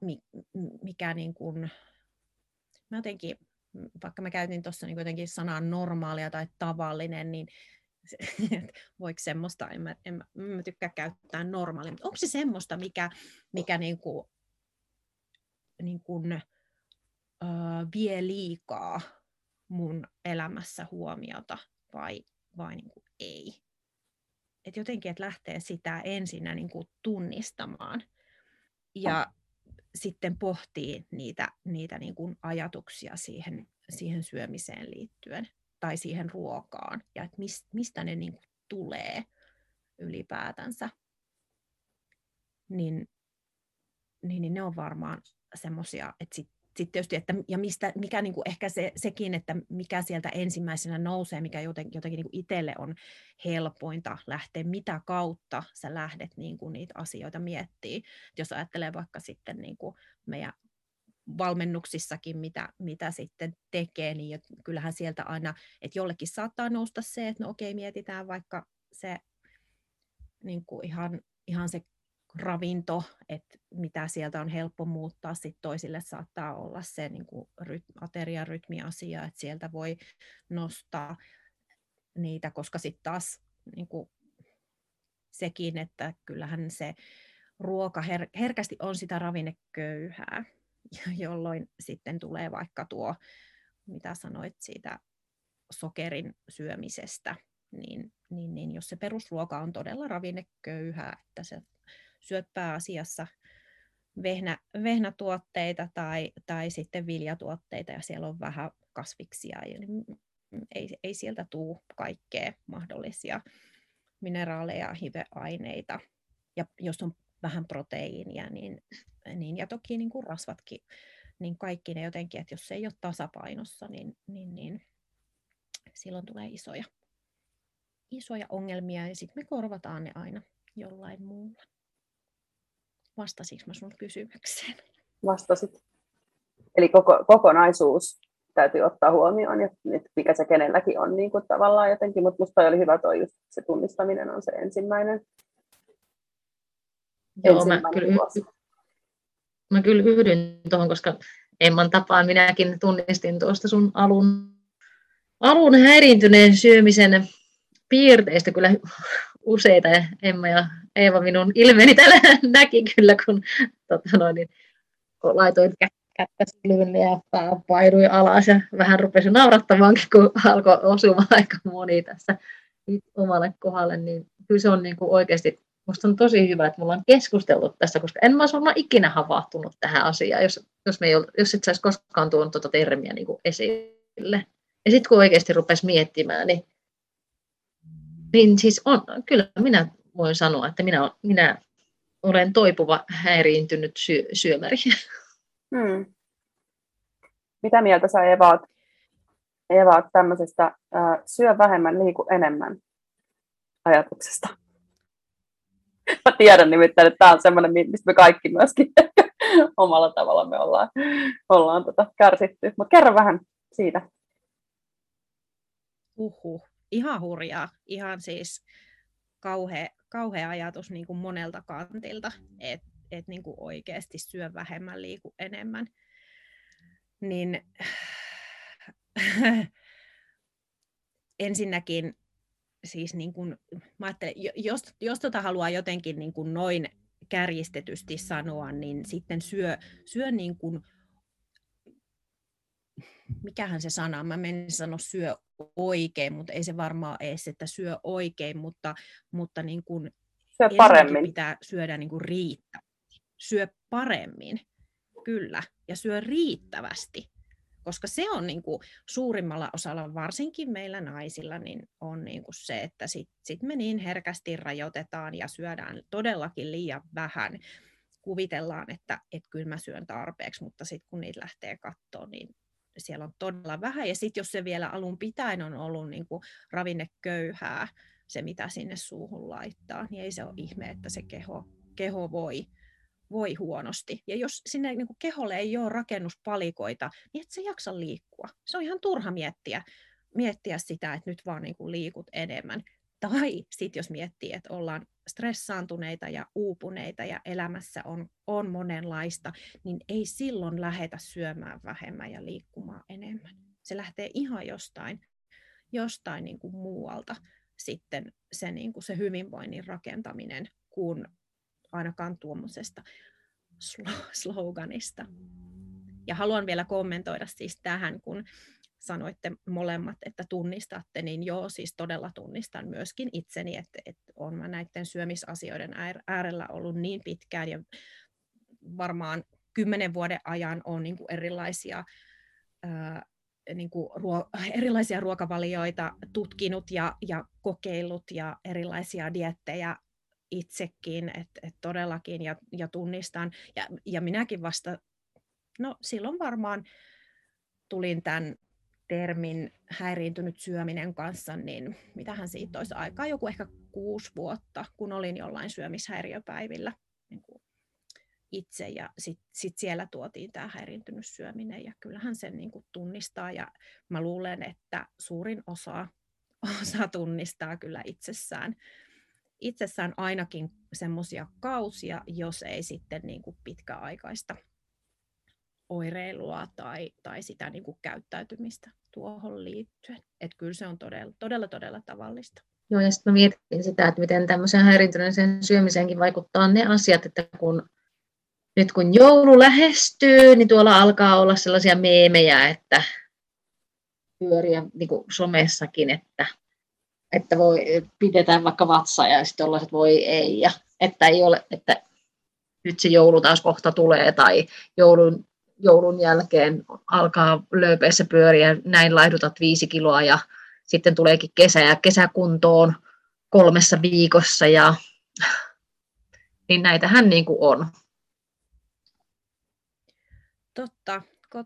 mikä niin kuin, mä jotenkin vaikka mä käytin tuossa niin jotenkin sanaa normaalia tai tavallinen, niin (laughs) voiko semmoista, en mä, en, mä, mä tykkää käyttää normaalia, mutta onko se semmoista, mikä, mikä niin kuin, niin kuin, uh, vie liikaa mun elämässä huomiota vai, vai niin kuin ei? Et jotenkin, että lähtee sitä ensinnä niin kuin tunnistamaan. Ja sitten pohtii niitä, niitä niin kuin ajatuksia siihen, siihen syömiseen liittyen tai siihen ruokaan ja että mistä ne niin kuin tulee ylipäätänsä, niin, niin, niin ne on varmaan semmoisia, että sit sitten tietysti, että ja mistä, mikä niin kuin ehkä se, sekin, että mikä sieltä ensimmäisenä nousee, mikä jotenkin, jotenkin niin kuin itselle on helpointa lähteä, mitä kautta sä lähdet niin kuin niitä asioita miettimään. Jos ajattelee vaikka sitten niin kuin meidän valmennuksissakin, mitä, mitä sitten tekee, niin kyllähän sieltä aina, että jollekin saattaa nousta se, että no okei, mietitään vaikka se niin kuin ihan, ihan se ravinto, että mitä sieltä on helppo muuttaa, sitten toisille saattaa olla se niin kuin ateriarytmiasia, että sieltä voi nostaa niitä, koska sitten taas niin kuin sekin, että kyllähän se ruoka her- herkästi on sitä ravinneköyhää, (laughs) jolloin sitten tulee vaikka tuo, mitä sanoit siitä sokerin syömisestä, niin, niin, niin jos se perusruoka on todella ravinneköyhää, että se syöt pääasiassa vehnä, vehnätuotteita tai, tai sitten viljatuotteita ja siellä on vähän kasviksia, niin ei, ei sieltä tule kaikkea mahdollisia mineraaleja, hiveaineita. Ja jos on vähän proteiinia, niin, niin ja toki niin kuin rasvatkin, niin kaikki ne jotenkin, että jos se ei ole tasapainossa, niin, niin, niin silloin tulee isoja, isoja ongelmia ja sitten me korvataan ne aina jollain muulla. Vastasinko mä sun kysymykseen? Vastasit. Eli koko, kokonaisuus täytyy ottaa huomioon, että mikä se kenelläkin on niin kuin tavallaan jotenkin, mutta minusta oli hyvä toi just se tunnistaminen on se ensimmäinen. Joo, ensimmäinen mä kyllä, mä kyllä yhdyn tuohon, koska Emman tapaan minäkin tunnistin tuosta sun alun, alun häiriintyneen syömisen piirteistä kyllä useita. Ja Emma ja Eeva minun ilmeeni täällä (laughs) näki kyllä, kun tota noin, niin, laitoin kättä silmille ja painui alas ja vähän rupesi naurattamaankin, kun alkoi osumaan (laughs) aika moni tässä omalle kohdalle, niin kyllä se on niin kuin oikeasti, musta on tosi hyvä, että mulla on keskusteltu tästä, koska en mä olisi ikinä havahtunut tähän asiaan, jos, jos, me ei ole, jos et saisi koskaan tuonut tuota termiä niin kuin esille. Ja sitten kun oikeasti rupesi miettimään, niin, niin siis on, kyllä minä voin sanoa, että minä, minä olen toipuva häiriintynyt syö, syömäri. Hmm. Mitä mieltä sä Eva oot, Eva oot tämmöisestä äh, syö vähemmän, liiku enemmän ajatuksesta? (laughs) Mä tiedän nimittäin, että tämä on semmoinen, mistä me kaikki myöskin (laughs) omalla tavalla me ollaan, ollaan tota kärsitty. Mutta kerro vähän siitä. Uhu, ihan hurjaa. Ihan siis kauhea, kauhea ajatus niin kuin monelta kantilta, että et niin oikeasti syö vähemmän, liiku enemmän. Niin ensinnäkin siis niin kuin, mä ajattelen, jos, jos tota haluaa jotenkin niin kuin noin kärjistetysti sanoa, niin sitten syö, syö niin kuin, mikähän se sana, mä menisin sanoa syö oikein, mutta ei se varmaan edes, että syö oikein, mutta, mutta niin kuin syö paremmin. pitää syödä niin kuin riittää syö paremmin, kyllä, ja syö riittävästi, koska se on niin kuin suurimmalla osalla, varsinkin meillä naisilla, niin on niin kuin se, että sitten sit me niin herkästi rajoitetaan ja syödään todellakin liian vähän. Kuvitellaan, että, että kyllä mä syön tarpeeksi, mutta sitten kun niitä lähtee katsoa, niin siellä on todella vähän. Ja sitten jos se vielä alun pitäen on ollut niin kuin ravinneköyhää, se mitä sinne suuhun laittaa, niin ei se ole ihme, että se keho, keho voi voi huonosti. Ja jos sinne niin kuin keholle ei ole rakennuspalikoita, niin et se jaksa liikkua. Se on ihan turha miettiä, miettiä sitä, että nyt vaan niin kuin liikut enemmän. Tai sitten jos miettii, että ollaan stressaantuneita ja uupuneita ja elämässä on, on monenlaista, niin ei silloin lähetä syömään vähemmän ja liikkumaan enemmän. Se lähtee ihan jostain, jostain niin kuin muualta sitten se, niin kuin se hyvinvoinnin rakentaminen, kun ainakaan tuommoisesta sloganista. Ja haluan vielä kommentoida siis tähän, kun sanoitte molemmat, että tunnistatte, niin joo, siis todella tunnistan myöskin itseni, että, että olen mä näiden syömisasioiden äärellä ollut niin pitkään ja varmaan kymmenen vuoden ajan on niin erilaisia niin ruo- (laughs) erilaisia ruokavalioita tutkinut ja, ja kokeillut ja erilaisia diettejä itsekin, että et todellakin ja, ja tunnistan. Ja, ja minäkin vasta, no silloin varmaan tulin tämän termin häiriintynyt syöminen kanssa, niin mitähän siitä olisi aikaa, joku ehkä kuusi vuotta, kun olin jollain syömishäiriöpäivillä niin kuin itse ja sitten sit siellä tuotiin tämä häiriintynyt syöminen ja kyllähän sen niin kuin tunnistaa ja mä luulen, että suurin osa, osa tunnistaa kyllä itsessään itsessään ainakin semmoisia kausia, jos ei sitten niin kuin pitkäaikaista oireilua tai, tai sitä niin kuin käyttäytymistä tuohon liittyen. Että kyllä se on todella, todella, todella tavallista. Joo, ja sitten mä mietin sitä, että miten tämmöisen häiriintyneeseen syömiseenkin vaikuttaa ne asiat, että kun nyt kun joulu lähestyy, niin tuolla alkaa olla sellaisia meemejä, että pyöriä niin kuin somessakin, että, että voi, pidetään vaikka vatsaa ja sitten ollaan, että voi ei, ja että ei ole, että nyt se joulu taas kohta tulee, tai joulun, joulun jälkeen alkaa lööpeissä pyöriä, näin laihdutat viisi kiloa, ja sitten tuleekin kesä ja kesäkuntoon kolmessa viikossa, ja niin näitähän niin kuin on. Totta,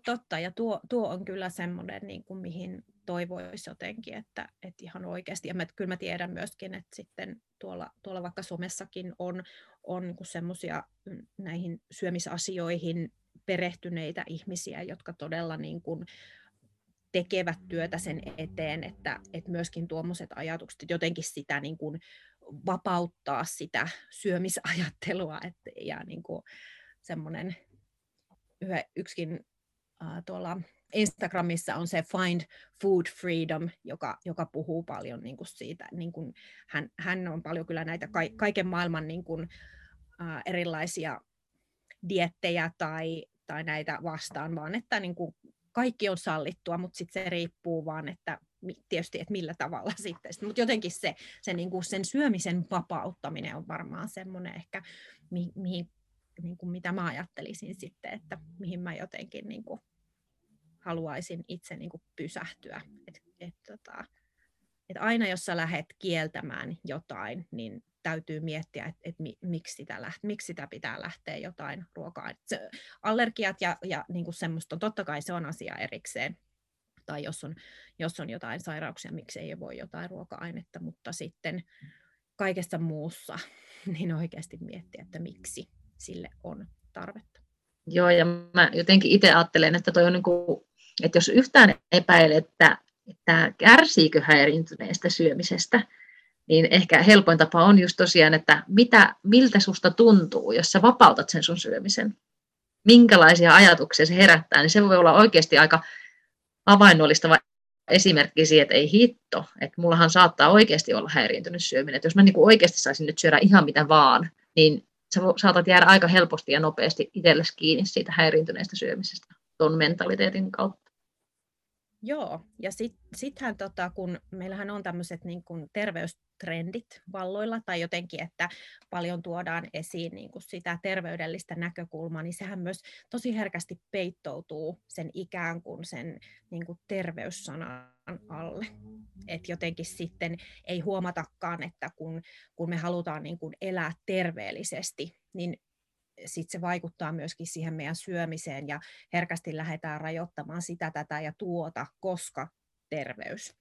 totta. Ja tuo, tuo on kyllä semmoinen, niin kuin mihin toivoisi jotenkin, että, että ihan oikeasti. Ja mä, kyllä mä tiedän myöskin, että sitten tuolla, tuolla vaikka somessakin on, on niin semmoisia mm, näihin syömisasioihin perehtyneitä ihmisiä, jotka todella niin kuin tekevät työtä sen eteen, että, että myöskin tuommoiset ajatukset jotenkin sitä niin kuin vapauttaa sitä syömisajattelua että, ja niin kuin semmoinen yksikin äh, tuolla Instagramissa on se Find Food Freedom, joka, joka puhuu paljon niin kuin siitä. Niin kuin hän, hän on paljon kyllä näitä ka, kaiken maailman niin kuin, äh, erilaisia diettejä tai, tai näitä vastaan, vaan että niin kuin kaikki on sallittua, mutta sitten se riippuu vaan, että tietysti, että millä tavalla (laughs) sitten. Mutta jotenkin se, se niin kuin sen syömisen vapauttaminen on varmaan semmoinen ehkä, mi, mihin, niin kuin mitä mä ajattelisin sitten, että mihin mä jotenkin niin kuin haluaisin itse niin kuin pysähtyä. Et, et, tota, et aina jos sä lähdet kieltämään jotain, niin täytyy miettiä, että et miksi, sitä läht, miksi sitä pitää lähteä jotain ruokaa. Se, allergiat ja, ja niin kuin semmoista, totta kai se on asia erikseen, tai jos on, jos on jotain sairauksia, miksi ei voi jotain ruoka-ainetta, mutta sitten kaikessa muussa, (laughs) niin oikeasti miettiä, että miksi sille on tarvetta. Joo, ja mä jotenkin itse ajattelen, että toi on niin kuin, että jos yhtään epäilee, että, että kärsiikö häiriintyneestä syömisestä, niin ehkä helpoin tapa on just tosiaan, että mitä, miltä susta tuntuu, jos sä vapautat sen sun syömisen. Minkälaisia ajatuksia se herättää, niin se voi olla oikeasti aika avainnollistava esimerkki siitä, että ei hitto, että mullahan saattaa oikeasti olla häiriintynyt syöminen. Että jos mä niin oikeasti saisin nyt syödä ihan mitä vaan, niin sä saatat jäädä aika helposti ja nopeasti itsellesi kiinni siitä häiriintyneestä syömisestä tuon mentaliteetin kautta. Joo, ja sittenhän sit tota, kun meillähän on tämmöiset niin terveys, trendit valloilla tai jotenkin, että paljon tuodaan esiin niin kuin sitä terveydellistä näkökulmaa, niin sehän myös tosi herkästi peittoutuu sen ikään kuin sen niin kuin terveyssanan alle. Et jotenkin sitten ei huomatakaan, että kun, kun me halutaan niin kuin elää terveellisesti, niin sitten se vaikuttaa myöskin siihen meidän syömiseen ja herkästi lähdetään rajoittamaan sitä, tätä ja tuota, koska terveys.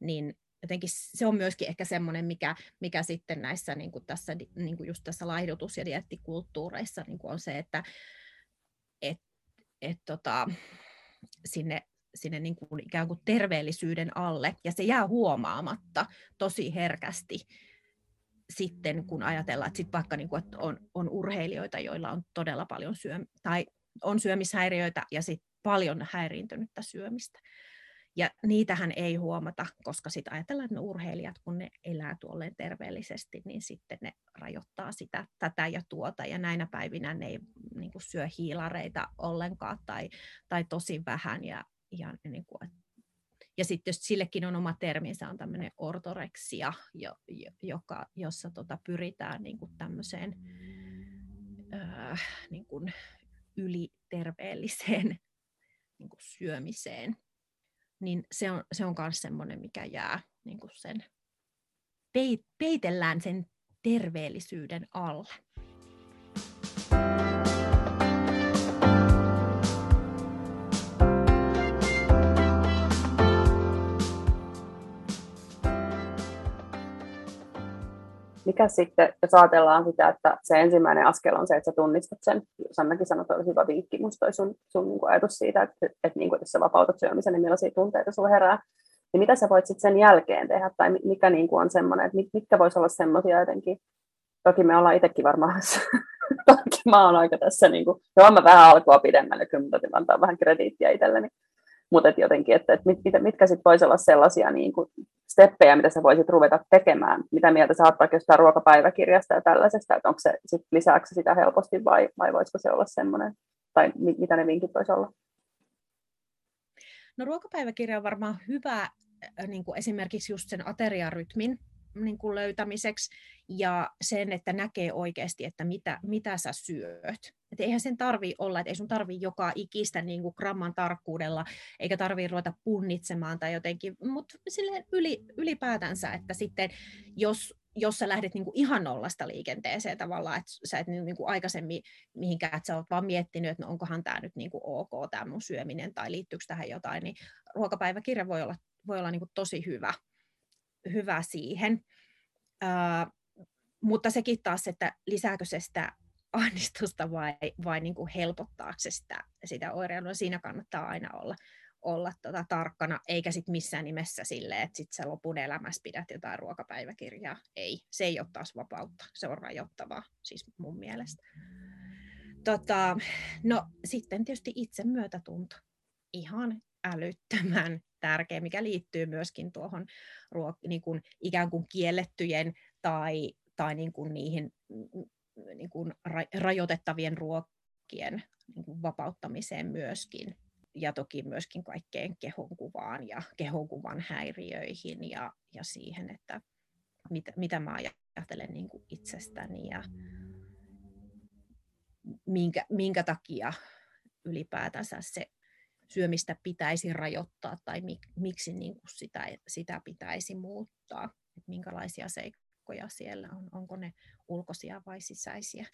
Niin jotenkin se on myöskin ehkä semmoinen, mikä, mikä sitten näissä niin kuin tässä, niin kuin just tässä laihdutus- ja diettikulttuureissa niin kuin on se, että et, et, tota, sinne, sinne niin kuin ikään kuin terveellisyyden alle, ja se jää huomaamatta tosi herkästi sitten, kun ajatellaan, että sit vaikka niin kuin, että on, on urheilijoita, joilla on todella paljon syö, tai on syömishäiriöitä ja sit paljon häiriintynyttä syömistä, ja niitähän ei huomata, koska sitten ajatellaan, että ne urheilijat, kun ne elää tuolleen terveellisesti, niin sitten ne rajoittaa sitä, tätä ja tuota. Ja näinä päivinä ne ei niin kuin, syö hiilareita ollenkaan tai, tai tosi vähän. Ja, ja, niin kuin, ja sitten sillekin on oma terminsä, on tämmöinen ortoreksia, jo, jo, joka, jossa tota, pyritään niin kuin tämmöiseen äh, niin kuin yliterveelliseen niin kuin syömiseen niin se on, se on myös semmoinen, mikä jää niin kuin sen, peitellään sen terveellisyyden alle. Mikä sitten, jos ajatellaan sitä, että se ensimmäinen askel on se, että sä tunnistat sen, Sannakin sanoi, että olisi hyvä vinkki, musta toi sun, sun niin ajatus siitä, että, että, että niin kuin, jos sä vapautat syömisen, niin millaisia tunteita sulla herää, niin mitä sä voit sitten sen jälkeen tehdä, tai mikä niin kuin on semmoinen, että mitkä voisi olla semmoisia jotenkin, toki me ollaan itsekin varmaan, (laughs) toki mä oon aika tässä, niin kuin, no mä vähän alkua pidemmälle, kyllä mä antaa vähän krediittiä itselleni, mutta et jotenkin, että, että mit, mitkä sitten voisi olla sellaisia niin kuin steppejä, mitä sä voisit ruveta tekemään, mitä mieltä sä oot jostain ruokapäiväkirjasta ja tällaisesta, että onko se sit lisäksi sitä helposti vai, vai voisiko se olla semmoinen, tai mit, mitä ne vinkit voisi olla? No ruokapäiväkirja on varmaan hyvä niin kuin esimerkiksi just sen ateriarytmin niin kuin löytämiseksi ja sen, että näkee oikeasti, että mitä, mitä sä syöt. Et eihän sen tarvi olla, että ei sun tarvi joka ikistä niin kuin gramman tarkkuudella, eikä tarvi ruveta punnitsemaan tai jotenkin, mutta yli, ylipäätänsä, että sitten jos, jos sä lähdet niin kuin ihan nollasta liikenteeseen tavallaan, että sä et niin kuin aikaisemmin mihinkään, että sä oot vaan miettinyt, että no onkohan tämä nyt niin kuin ok, tämä mun syöminen, tai liittyykö tähän jotain, niin ruokapäiväkirja voi olla, voi olla niin kuin tosi hyvä, hyvä siihen. Uh, mutta sekin taas, että lisääkö se sitä ahdistusta vai, vai niin kuin helpottaako se sitä, sitä oireilua, siinä kannattaa aina olla, olla tota tarkkana, eikä sit missään nimessä silleen, että sit sä lopun elämässä pidät jotain ruokapäiväkirjaa. Ei, se ei ole taas vapautta, se on rajoittavaa, siis mun mielestä. Tota, no sitten tietysti itse myötätunto. Ihan älyttömän tärkeä, mikä liittyy myöskin tuohon ruok- niin kuin ikään kuin kiellettyjen tai, tai niin kuin niihin niin kuin ra- rajoitettavien ruokien niin kuin vapauttamiseen myöskin. Ja toki myöskin kaikkeen kehonkuvaan ja kehonkuvan häiriöihin ja, ja siihen, että mit, mitä mä ajattelen niin kuin itsestäni ja minkä, minkä takia ylipäätänsä se syömistä pitäisi rajoittaa tai mik, miksi niin kuin sitä, sitä pitäisi muuttaa, että minkälaisia seikkoja siellä on, onko ne ulkoisia vai sisäisiä,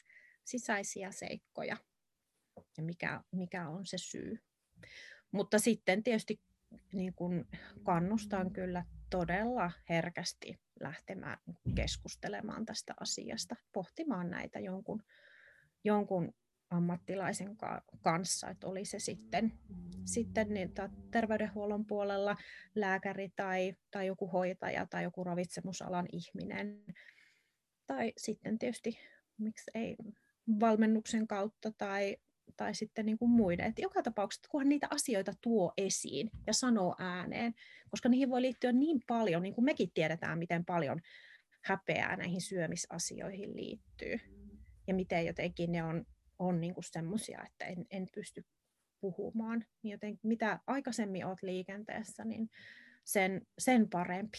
sisäisiä seikkoja? Ja mikä, mikä on se syy. Mutta sitten tietysti niin kuin kannustan kyllä todella herkästi lähtemään keskustelemaan tästä asiasta, pohtimaan näitä jonkun, jonkun ammattilaisen kanssa, että oli se sitten, sitten niin, terveydenhuollon puolella lääkäri tai, tai joku hoitaja tai joku ravitsemusalan ihminen. Tai sitten tietysti, miksi ei, valmennuksen kautta tai, tai sitten niin kuin muiden. Et joka tapauksessa, kunhan niitä asioita tuo esiin ja sanoo ääneen, koska niihin voi liittyä niin paljon, niin kuin mekin tiedetään, miten paljon häpeää näihin syömisasioihin liittyy ja miten jotenkin ne on on niin semmoisia, että en, en pysty puhumaan. Niin joten mitä aikaisemmin olet liikenteessä, niin sen, sen parempi.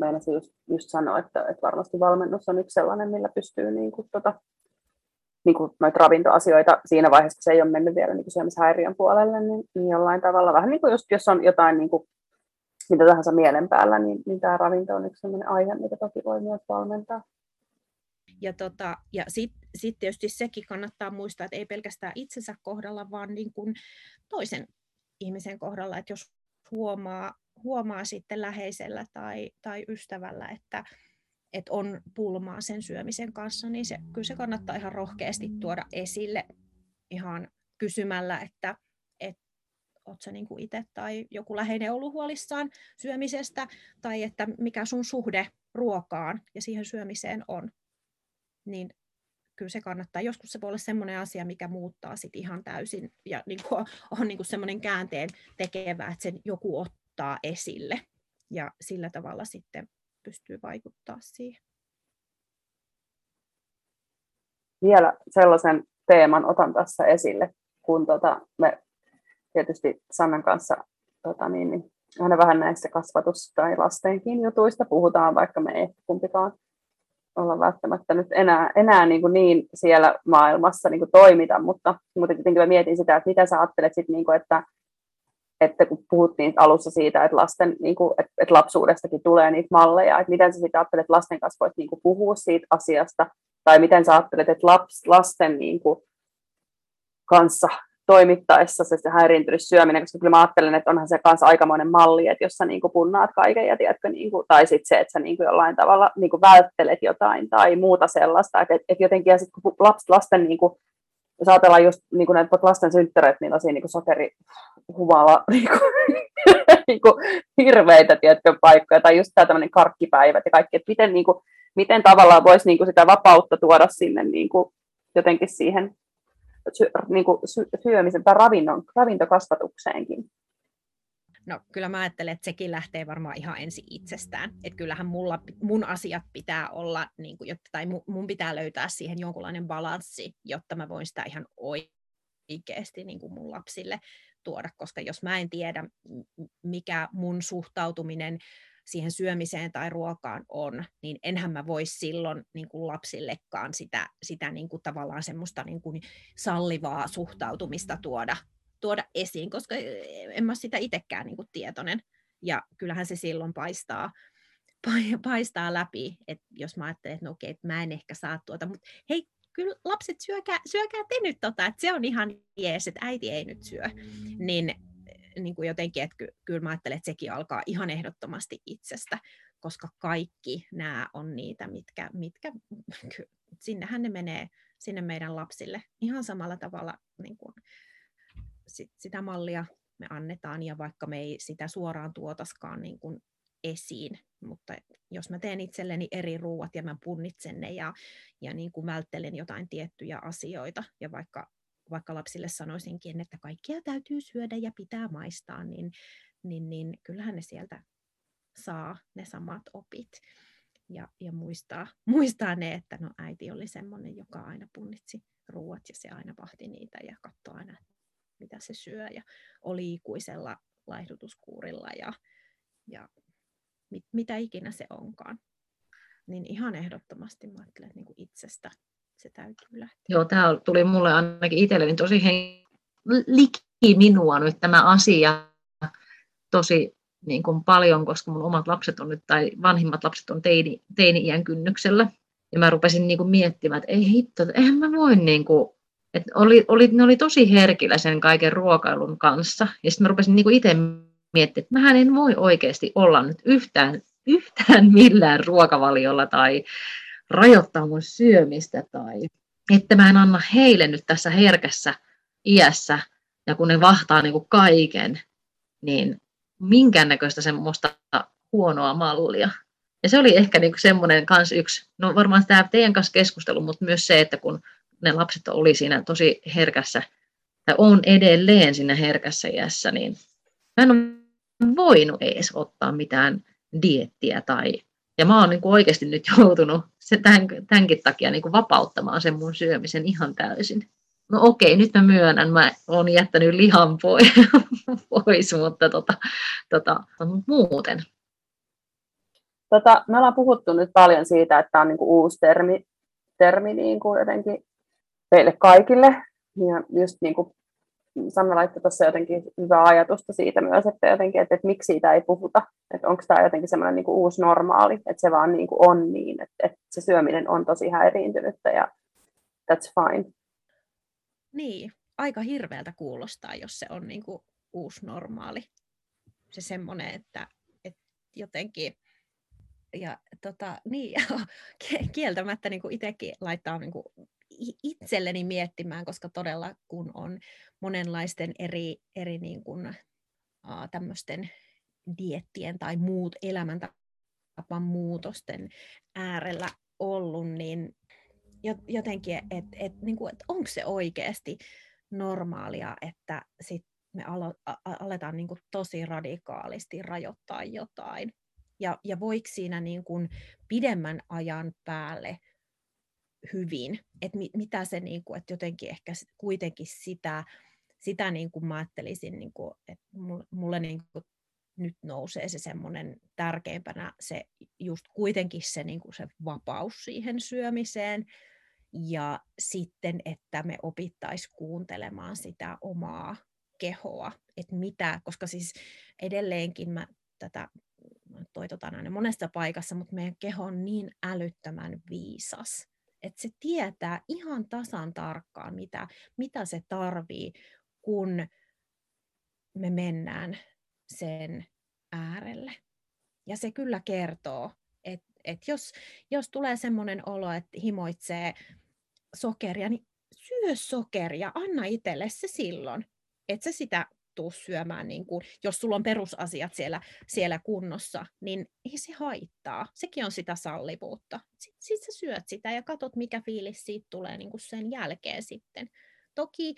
Meinasin just, just sanoa, että, että varmasti valmennus on yksi sellainen, millä pystyy niin tota, niin noita ravintoasioita siinä vaiheessa, kun se ei ole mennyt vielä niin syömishäiriön puolelle, niin, niin jollain tavalla vähän niin kuin just, jos on jotain niin mitä tahansa mielen päällä, niin, niin tämä ravinto on yksi sellainen aihe, mitä toki voi myös valmentaa. Ja, tota, ja sitten sit tietysti sekin kannattaa muistaa, että ei pelkästään itsensä kohdalla, vaan niin kuin toisen ihmisen kohdalla, että jos huomaa, huomaa sitten läheisellä tai, tai ystävällä, että, että on pulmaa sen syömisen kanssa, niin se, kyllä se kannattaa ihan rohkeasti tuoda esille ihan kysymällä, että et, oletko niin itse tai joku läheinen ollut huolissaan syömisestä, tai että mikä sun suhde ruokaan ja siihen syömiseen on niin kyllä se kannattaa. Joskus se voi olla sellainen asia, mikä muuttaa sit ihan täysin ja (laughs) niin kuin on niin kuin semmoinen käänteen tekevä, että sen joku ottaa esille ja sillä tavalla sitten pystyy vaikuttaa siihen. Vielä sellaisen teeman otan tässä esille, kun tota, me tietysti Sannan kanssa tota niin, niin, aina vähän näistä kasvatus- tai lastenkin jutuista puhutaan, vaikka me ei kumpikaan olla välttämättä nyt enää, enää niin, kuin niin siellä maailmassa niin kuin toimita, mutta, mutta tietenkin mä mietin sitä, että mitä sä ajattelet sit, niin kuin, että, että kun puhuttiin alussa siitä, että, lasten, niin kuin, että, että lapsuudestakin tulee niitä malleja, että miten sä sitten ajattelet, että lasten kanssa voit niin kuin puhua siitä asiasta, tai miten sä ajattelet, että laps, lasten niin kuin, kanssa toimittaessa se, se häiriintynyt syöminen, koska kyllä mä ajattelen, että onhan se kanssa aikamoinen malli, että jos sä niin kuin punnaat kaiken ja tiedätkö, niin kuin, tai sitten se, että sä niin kuin jollain tavalla niin kuin välttelet jotain tai muuta sellaista, että, että, että jotenkin ja sit, kun lapset, lasten niin kuin, jos ajatellaan just niin kuin näitä lasten synttäreitä, niin siinä niin sokeri humala (laughs) niin kuin, niin kuin, hirveitä tiedätkö, paikkoja, tai just tämä tämmöinen karkkipäivät ja kaikki, että miten, niin kuin, miten tavallaan voisi niin kuin sitä vapautta tuoda sinne niin kuin, jotenkin siihen sy, niin kuin syömisen tai ravinnon, ravintokasvatukseenkin? No kyllä mä ajattelen, että sekin lähtee varmaan ihan ensi itsestään. Että kyllähän mulla, mun asiat pitää olla, niin kuin, jotta, tai mun pitää löytää siihen jonkunlainen balanssi, jotta mä voin sitä ihan oikeasti niin kuin mun lapsille tuoda, koska jos mä en tiedä, mikä mun suhtautuminen siihen syömiseen tai ruokaan on, niin enhän mä voi silloin niin kuin lapsillekaan sitä, sitä niin kuin tavallaan semmoista niin kuin sallivaa suhtautumista tuoda, tuoda esiin, koska en mä sitä itsekään niin kuin tietoinen. Ja kyllähän se silloin paistaa, (laughs) paistaa läpi, että jos mä ajattelen, että no okei, että mä en ehkä saa tuota, mutta hei, kyllä lapset syökää, syökää te nyt tota, että se on ihan jees, että äiti ei nyt syö. Niin, niin kuin jotenkin, että ky, kyllä mä ajattelen, että sekin alkaa ihan ehdottomasti itsestä, koska kaikki nämä on niitä, mitkä, mitkä (laughs) sinnehän ne menee sinne meidän lapsille ihan samalla tavalla niin kuin sit, sitä mallia me annetaan, ja vaikka me ei sitä suoraan tuotaskaan niin kuin esiin, mutta jos mä teen itselleni eri ruuat ja mä punnitsen ne ja, ja niin kuin välttelen jotain tiettyjä asioita, ja vaikka, vaikka lapsille sanoisinkin, että kaikkia täytyy syödä ja pitää maistaa, niin, niin, niin kyllähän ne sieltä saa ne samat opit. Ja, ja muistaa, (laughs) muistaa ne, että no äiti oli semmoinen, joka aina punnitsi ruuat ja se aina vahti niitä ja katsoi aina, mitä se syö ja oli ikuisella laihdutuskuurilla ja, ja mit, mitä ikinä se onkaan. Niin ihan ehdottomasti mä ajattelen, että niin kuin itsestä se täytyy lähteä. Joo, tämä tuli mulle ainakin itselleni tosi hen... liki minua nyt tämä asia tosi niin kuin paljon, koska mun omat lapset on nyt, tai vanhimmat lapset on teini, teini-iän kynnyksellä. Ja mä rupesin niin kuin miettimään, että ei hitto, eihän mä voi niin kuin, että oli, oli, ne oli tosi herkillä sen kaiken ruokailun kanssa. Ja sitten mä rupesin niin kuin itse miettiä, että mähän en voi oikeasti olla nyt yhtään, yhtään millään ruokavaliolla tai rajoittaa mun syömistä tai että mä en anna heille nyt tässä herkässä iässä ja kun ne vahtaa niin kuin kaiken, niin minkäännäköistä semmoista huonoa mallia. Ja se oli ehkä niin semmoinen kans yksi, no varmaan tämä teidän kanssa keskustelu, mutta myös se, että kun ne lapset oli siinä tosi herkässä, tai on edelleen siinä herkässä iässä, niin mä en ole voinut edes ottaa mitään diettiä tai ja mä oon niin kuin oikeasti nyt joutunut se tämän, tämänkin takia niin kuin vapauttamaan sen mun syömisen ihan täysin. No okei, nyt mä myönnän, mä oon jättänyt lihan pois, (laughs) pois mutta tota, tota, muuten. Tota, me ollaan puhuttu nyt paljon siitä, että tämä on niin kuin uusi termi, termi niin kuin jotenkin meille kaikille. Ja just niin kuin Sanna laittoi tuossa jotenkin hyvää ajatusta siitä myös, että, jotenkin, että, että miksi siitä ei puhuta, että onko tämä jotenkin semmoinen niin uusi normaali, että se vaan niin kuin on niin, että, että se syöminen on tosi häiriintynyttä ja that's fine. Niin, aika hirveältä kuulostaa, jos se on niin kuin uusi normaali. Se semmoinen, että, että jotenkin ja tota, niin, (laughs) kieltämättä niin kuin itsekin laittaa niin kuin itselleni miettimään, koska todella kun on monenlaisten eri, eri niin kuin, uh, tämmöisten diettien tai muut elämäntapan muutosten äärellä ollut, niin jotenkin, että et, niin kuin, et onko se oikeasti normaalia, että sit me alo, a, aletaan niin kuin tosi radikaalisti rajoittaa jotain. Ja, ja voiko siinä niin kuin pidemmän ajan päälle hyvin, että mit, mitä se, niin kuin, että jotenkin ehkä kuitenkin sitä, sitä niin kuin mä ajattelisin, niin kuin, että mulle niin kuin nyt nousee se semmoinen tärkeimpänä se just kuitenkin se, niin kuin se vapaus siihen syömiseen ja sitten, että me opittaisiin kuuntelemaan sitä omaa kehoa, että mitä, koska siis edelleenkin mä tätä toitotan aina monessa paikassa, mutta meidän keho on niin älyttömän viisas, että se tietää ihan tasan tarkkaan, mitä, mitä se tarvii, kun me mennään sen äärelle. Ja se kyllä kertoo, että, että jos, jos tulee sellainen olo, että himoitsee sokeria, niin syö sokeria, anna itselle se silloin. että se sitä tuu syömään, niin kuin, jos sulla on perusasiat siellä, siellä kunnossa, niin ei se haittaa. Sekin on sitä sallivuutta. Sitten sit sä syöt sitä ja katsot, mikä fiilis siitä tulee niin kuin sen jälkeen sitten. Toki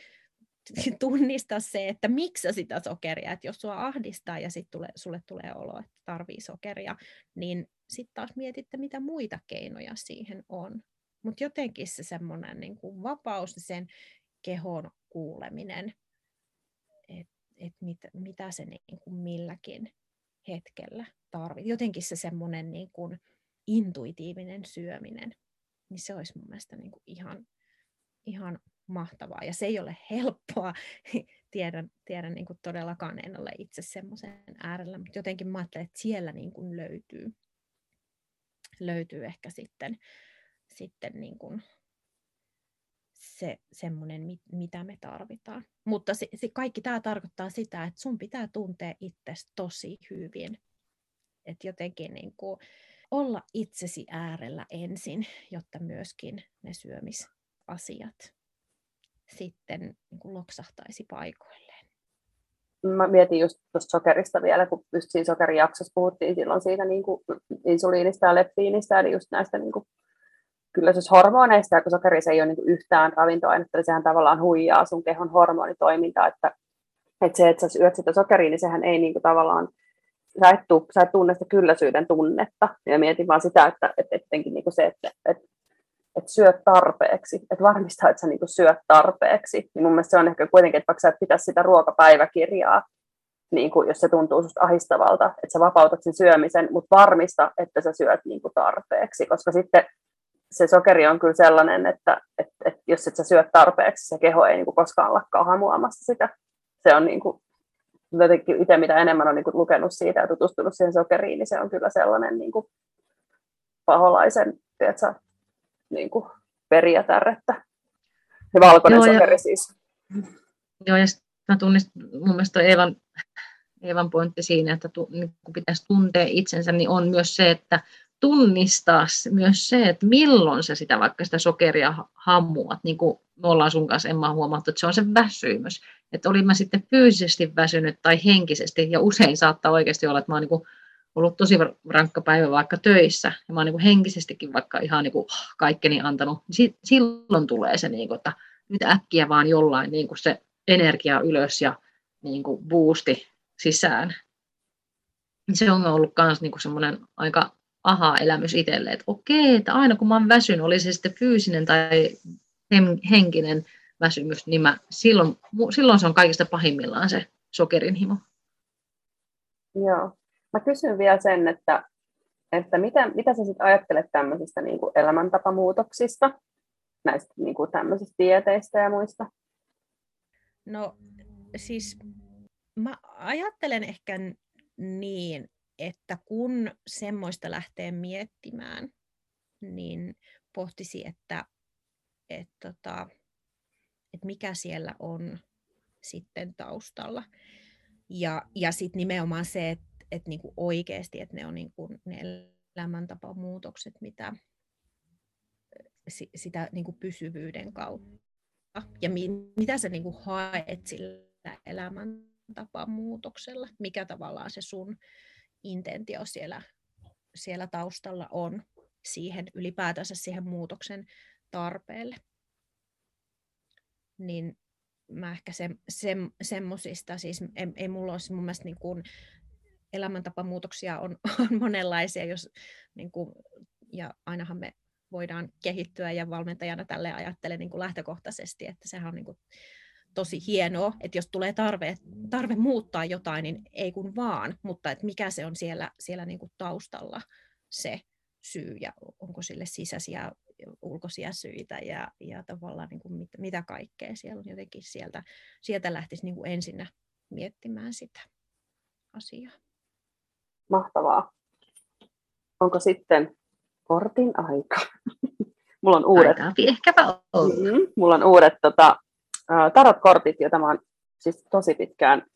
(laughs) tunnista se, että miksi sä sitä sokeria, että jos sua ahdistaa ja sitten tule, sulle tulee olo, että tarvii sokeria, niin sitten taas mietitte, mitä muita keinoja siihen on. Mutta jotenkin se semmoinen niin vapaus, sen kehon kuuleminen, et mit, mitä se niin kuin milläkin hetkellä tarvitsee. Jotenkin se semmoinen niin kuin intuitiivinen syöminen, niin se olisi mun mielestä niin kuin ihan, ihan mahtavaa. Ja se ei ole helppoa, (laughs) tiedän, tiedän niin kuin todellakaan, en ole itse semmoisen äärellä, mutta jotenkin mä ajattelen, että siellä niin kuin löytyy, löytyy ehkä sitten, sitten niin kuin se semmoinen, mitä me tarvitaan. Mutta se, se kaikki tämä tarkoittaa sitä, että sun pitää tuntea itsesi tosi hyvin. Että jotenkin niin kuin olla itsesi äärellä ensin, jotta myöskin ne syömisasiat sitten niin kuin loksahtaisi paikoilleen. Mä mietin just tuosta sokerista vielä, kun just siinä sokerijaksossa puhuttiin silloin siitä niin kuin insuliinista ja leptiinistä, eli just näistä niin kuin hormoneista, ja kun sokeri se ei ole niin yhtään ravintoainetta, niin sehän tavallaan huijaa sun kehon hormonitoimintaa, että, että se, että sä syöt sitä sokeria, niin sehän ei niin kuin tavallaan, sä et, tuu, sä et tunne sitä kylläisyyden tunnetta, ja mietin vaan sitä, että, että etenkin niin kuin se, että, että että syöt tarpeeksi, että varmistaa, että sä niin syöt tarpeeksi. Niin mun mielestä se on ehkä kuitenkin, että vaikka sä et pitäisi sitä ruokapäiväkirjaa, niin kuin, jos se tuntuu susta ahistavalta, että sä vapautat sen syömisen, mutta varmista, että sä syöt niin kuin tarpeeksi, koska sitten se sokeri on kyllä sellainen, että, että, että jos et sä syöt tarpeeksi, se keho ei niin kuin koskaan lakkaa hamuamassa sitä. Se on niin kuin, jotenkin itse mitä enemmän on niin kuin lukenut siitä ja tutustunut siihen sokeriin, niin se on kyllä sellainen niin kuin paholaisen tiedätkö, niin kuin perijätärrettä. Se valkoinen Joo, sokeri ja, siis. Joo, ja mä tunnistin, mun mielestä Eevan, Eevan pointti siinä, että tu, niin kun pitäisi tuntea itsensä, niin on myös se, että tunnistaa myös se, että milloin se sitä vaikka sitä sokeria hammuat, niin kuin me ollaan sun kanssa Emma huomattu, että se on se väsymys. Että olin mä sitten fyysisesti väsynyt tai henkisesti, ja usein saattaa oikeasti olla, että mä oon niin ollut tosi rankka päivä vaikka töissä, ja mä oon niin henkisestikin vaikka ihan niin kuin kaikkeni antanut, niin silloin tulee se, niin kuin, että nyt äkkiä vaan jollain niin kuin se energia ylös ja niin kuin boosti sisään. Se on ollut myös niin semmoinen aika aha-elämys itselle, että okei, että aina kun mä oon väsynyt, oli se sitten fyysinen tai henkinen väsymys, niin mä, silloin, silloin se on kaikista pahimmillaan se sokerinhimo. Joo. Mä kysyn vielä sen, että, että mitä, mitä sä sitten ajattelet tämmöisistä niin kuin elämäntapamuutoksista, näistä niin kuin tämmöisistä dieteistä ja muista? No siis mä ajattelen ehkä niin, että kun semmoista lähtee miettimään, niin pohtisi, että, että, tota, että mikä siellä on sitten taustalla. Ja, ja sitten nimenomaan se, että, että niinku oikeasti, että ne on niinku ne elämäntapamuutokset, mitä sitä niinku pysyvyyden kautta. Ja mi, mitä sä niinku haet sillä elämäntapamuutoksella, mikä tavallaan se sun intentio siellä, siellä taustalla on siihen ylipäätänsä siihen muutoksen tarpeelle. Niin mä ehkä se, se, semmosista, siis ei, ei mulla olisi mun mielestä niin kuin, elämäntapamuutoksia on, (laughs) on monenlaisia, jos, niin kuin, ja ainahan me voidaan kehittyä ja valmentajana tälle ajattelen niin kuin lähtökohtaisesti, että sehän on niin kuin, tosi hienoa, että jos tulee tarve, tarve muuttaa jotain, niin ei kun vaan, mutta että mikä se on siellä, siellä niin kuin taustalla se syy ja onko sille sisäisiä ulkoisia syitä ja, ja tavallaan niin kuin mit, mitä kaikkea siellä on jotenkin sieltä, sieltä lähtisi niin kuin ensinnä miettimään sitä asiaa. Mahtavaa. Onko sitten kortin aika? (laughs) Mulla on uudet, ehkäpä mm-hmm. Mulla on uudet tota, tarot-kortit, joita mä oon siis tosi pitkään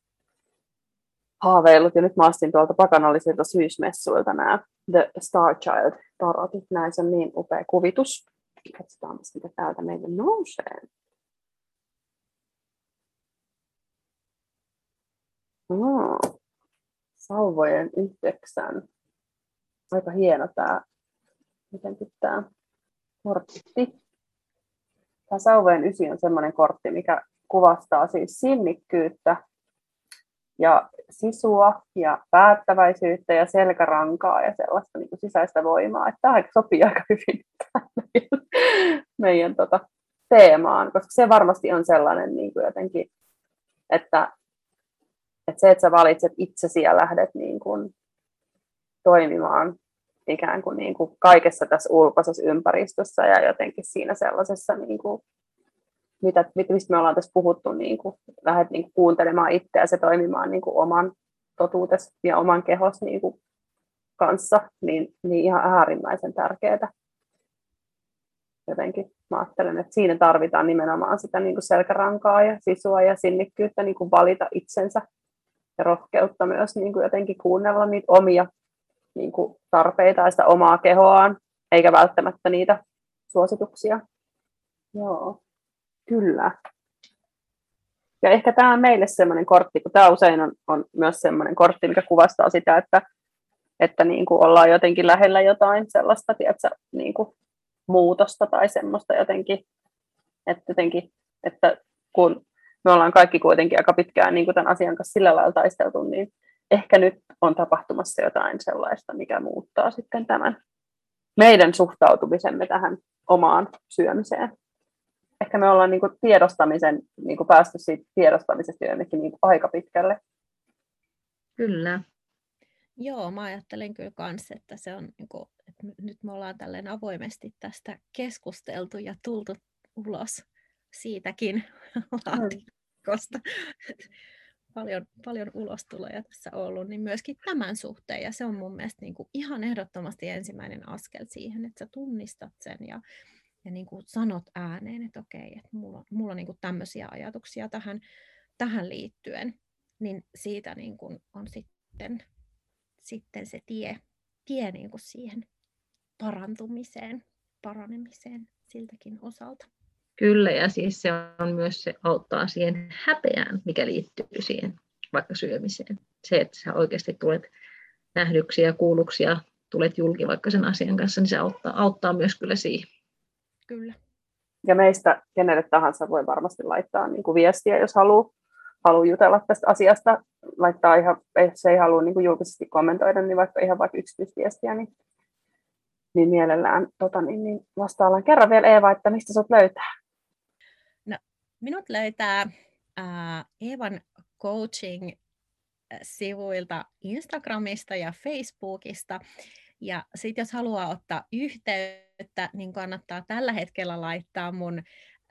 haaveillut, ja nyt mä astin tuolta pakanallisilta syysmessuilta nämä The Star Child tarotit, näissä on niin upea kuvitus. Katsotaan, mitä täältä meille nousee. Oh. Sauvojen yhdeksän. Aika hieno tämä, miten tämä kortti. Tämä Sauvojen ysi on sellainen kortti, mikä kuvastaa siis sinnikkyyttä ja sisua ja päättäväisyyttä ja selkärankaa ja sellaista niin kuin sisäistä voimaa. Että tämä sopii aika hyvin (laughs) meidän, meidän tota, teemaan, koska se varmasti on sellainen niin kuin jotenkin, että että se, että sä valitset itsesi ja lähdet niin kuin toimimaan ikään kuin, niin kuin kaikessa tässä ulkoisessa ympäristössä ja jotenkin siinä sellaisessa, niin kuin, mitä, mistä me ollaan tässä puhuttu, niin kuin, lähdet niin kuin kuuntelemaan itseäsi ja toimimaan niin kuin oman totuutesi ja oman kehos niin kuin kanssa, niin, niin ihan äärimmäisen tärkeää. Jotenkin mä ajattelen, että siinä tarvitaan nimenomaan sitä niin kuin selkärankaa ja sisua ja sinnikkyyttä niin kuin valita itsensä ja rohkeutta myös niin kuin jotenkin kuunnella niitä omia niin kuin tarpeita ja sitä omaa kehoaan, eikä välttämättä niitä suosituksia. Joo, kyllä. Ja ehkä tämä on meille semmoinen kortti, kun tämä usein on, on myös semmoinen kortti, mikä kuvastaa sitä, että, että niin kuin ollaan jotenkin lähellä jotain sellaista, tiedätkö, niin kuin muutosta tai semmoista jotenkin, että, jotenkin, että kun me ollaan kaikki kuitenkin aika pitkään niin kuin tämän asian kanssa sillä lailla taisteltu, niin ehkä nyt on tapahtumassa jotain sellaista, mikä muuttaa sitten tämän meidän suhtautumisemme tähän omaan syömiseen. Ehkä me ollaan niin kuin tiedostamisen, niin kuin päästy siitä tiedostamisesta jonnekin niin aika pitkälle. Kyllä. Joo, mä ajattelen kyllä myös, että se on, niin kuin, että nyt me ollaan tälleen avoimesti tästä keskusteltu ja tultu ulos siitäkin laatikosta. Paljon, paljon ulostuloja tässä ollut, niin myöskin tämän suhteen. Ja se on mun mielestä niin kuin ihan ehdottomasti ensimmäinen askel siihen, että sä tunnistat sen ja, ja niin kuin sanot ääneen, että okei, että mulla, mulla on niin kuin tämmöisiä ajatuksia tähän, tähän liittyen. Niin siitä niin kuin on sitten, sitten se tie, tie niin kuin siihen parantumiseen, paranemiseen siltäkin osalta. Kyllä, ja siis se on myös se auttaa siihen häpeään, mikä liittyy siihen vaikka syömiseen. Se, että sä oikeasti tulet nähdyksi ja kuulluksi ja tulet julki vaikka sen asian kanssa, niin se auttaa, auttaa myös kyllä siihen. Kyllä. Ja meistä kenelle tahansa voi varmasti laittaa niin kuin viestiä, jos haluaa, haluaa jutella tästä asiasta, laittaa ihan, jos ei halua niin kuin julkisesti kommentoida, niin vaikka ihan vaikka yksityisviestiä, niin, niin mielellään tota, niin, niin vastaillaan. Kerran vielä Eeva, että mistä sut löytää? Minut löytää äh, Eevan coaching-sivuilta Instagramista ja Facebookista. Ja sitten jos haluaa ottaa yhteyttä, niin kannattaa tällä hetkellä laittaa mun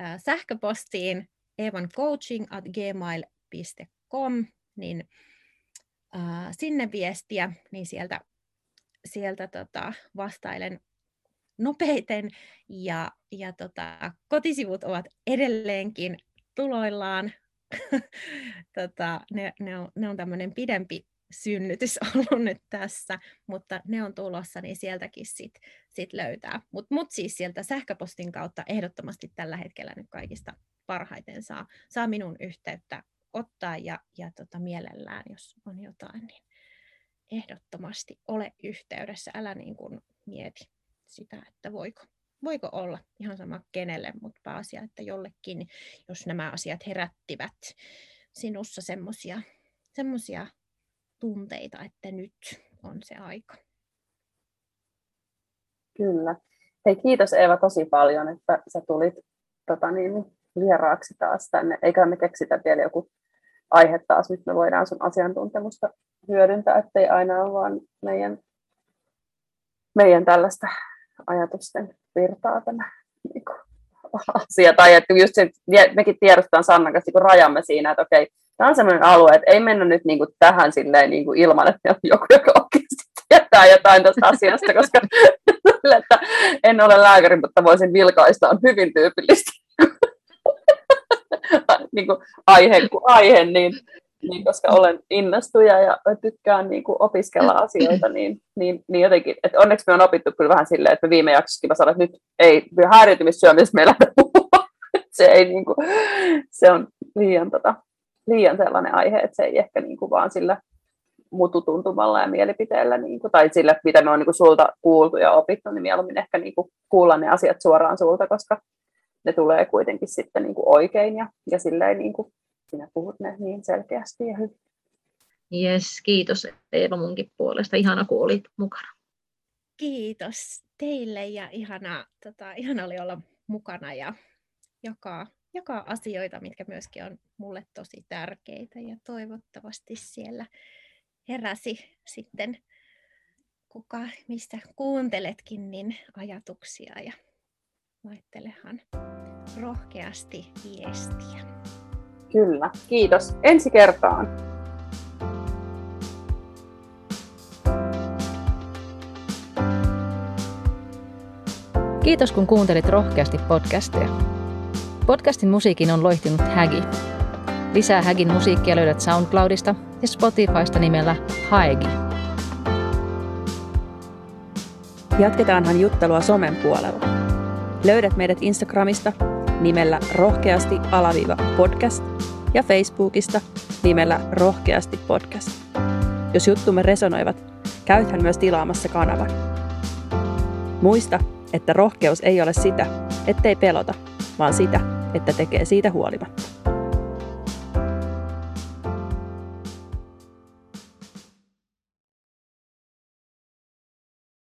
äh, sähköpostiin evancoaching.gmail.com, niin äh, sinne viestiä, niin sieltä, sieltä tota, vastailen nopeiten ja, ja tota, kotisivut ovat edelleenkin tuloillaan. (laughs) tota, ne, ne, on, ne on tämmöinen pidempi synnytys (laughs) ollut nyt tässä, mutta ne on tulossa, niin sieltäkin sit, sit löytää. Mutta mut siis sieltä sähköpostin kautta ehdottomasti tällä hetkellä nyt kaikista parhaiten saa, saa minun yhteyttä ottaa ja, ja tota, mielellään, jos on jotain, niin ehdottomasti ole yhteydessä, älä niin kuin mieti sitä, että voiko, voiko olla ihan sama kenelle, mutta pääasia, että jollekin, jos nämä asiat herättivät sinussa semmoisia semmosia tunteita, että nyt on se aika. Kyllä. Hei, kiitos Eeva tosi paljon, että sä tulit tota niin, vieraaksi taas tänne. Eikä me keksitä vielä joku aihe taas, nyt me voidaan sun asiantuntemusta hyödyntää, ettei aina ole vaan meidän, meidän tällaista ajatusten virtaa tämä niin kuin, asia. Tai että just se, mekin tiedostetaan Sannan kanssa niin rajamme siinä, että okei, tämä on sellainen alue, että ei mennä nyt niin kuin tähän silleen niin kuin ilman, että on joku, joka oikeasti tietää jotain tästä asiasta, koska että en ole lääkäri, mutta voisin vilkaista, on hyvin tyypillistä (laughs) niin kuin aihe kuin aihe, niin niin koska olen innostuja ja tykkään niin kuin opiskella (clears throat) asioita, niin, niin, niin jotenkin, että onneksi me on opittu kyllä vähän silleen, että me viime jaksossakin mä sanoin, että nyt ei häiriötymissyömisestä meillä (laughs) se, ei, niin kuin, se on liian, tota, liian sellainen aihe, että se ei ehkä niin kuin vaan sillä mututuntumalla ja mielipiteellä, niin kuin, tai sillä, mitä me on niin kuin sulta kuultu ja opittu, niin mieluummin ehkä niin kuin kuulla ne asiat suoraan sulta, koska ne tulee kuitenkin sitten niin kuin oikein ja, ja silleen niin kuin sinä puhut ne niin selkeästi ja hyvin. Yes, kiitos Eeva munkin puolesta. Ihana, kun olit mukana. Kiitos teille ja ihana, tota, ihana oli olla mukana ja jakaa, jakaa asioita, mitkä myöskin on mulle tosi tärkeitä ja toivottavasti siellä heräsi sitten kuka, mistä kuunteletkin, niin ajatuksia ja laittelehan rohkeasti viestiä. Kyllä, kiitos. Ensi kertaan. Kiitos kun kuuntelit rohkeasti podcastia. Podcastin musiikin on loihtinut Hägi. Lisää Hägin musiikkia löydät SoundCloudista ja Spotifysta nimellä Haegi. Jatketaanhan juttelua somen puolella. Löydät meidät Instagramista nimellä rohkeasti alaviiva podcast ja Facebookista nimellä rohkeasti podcast. Jos juttumme resonoivat, käythän myös tilaamassa kanavan. Muista, että rohkeus ei ole sitä, ettei pelota, vaan sitä, että tekee siitä huolimatta.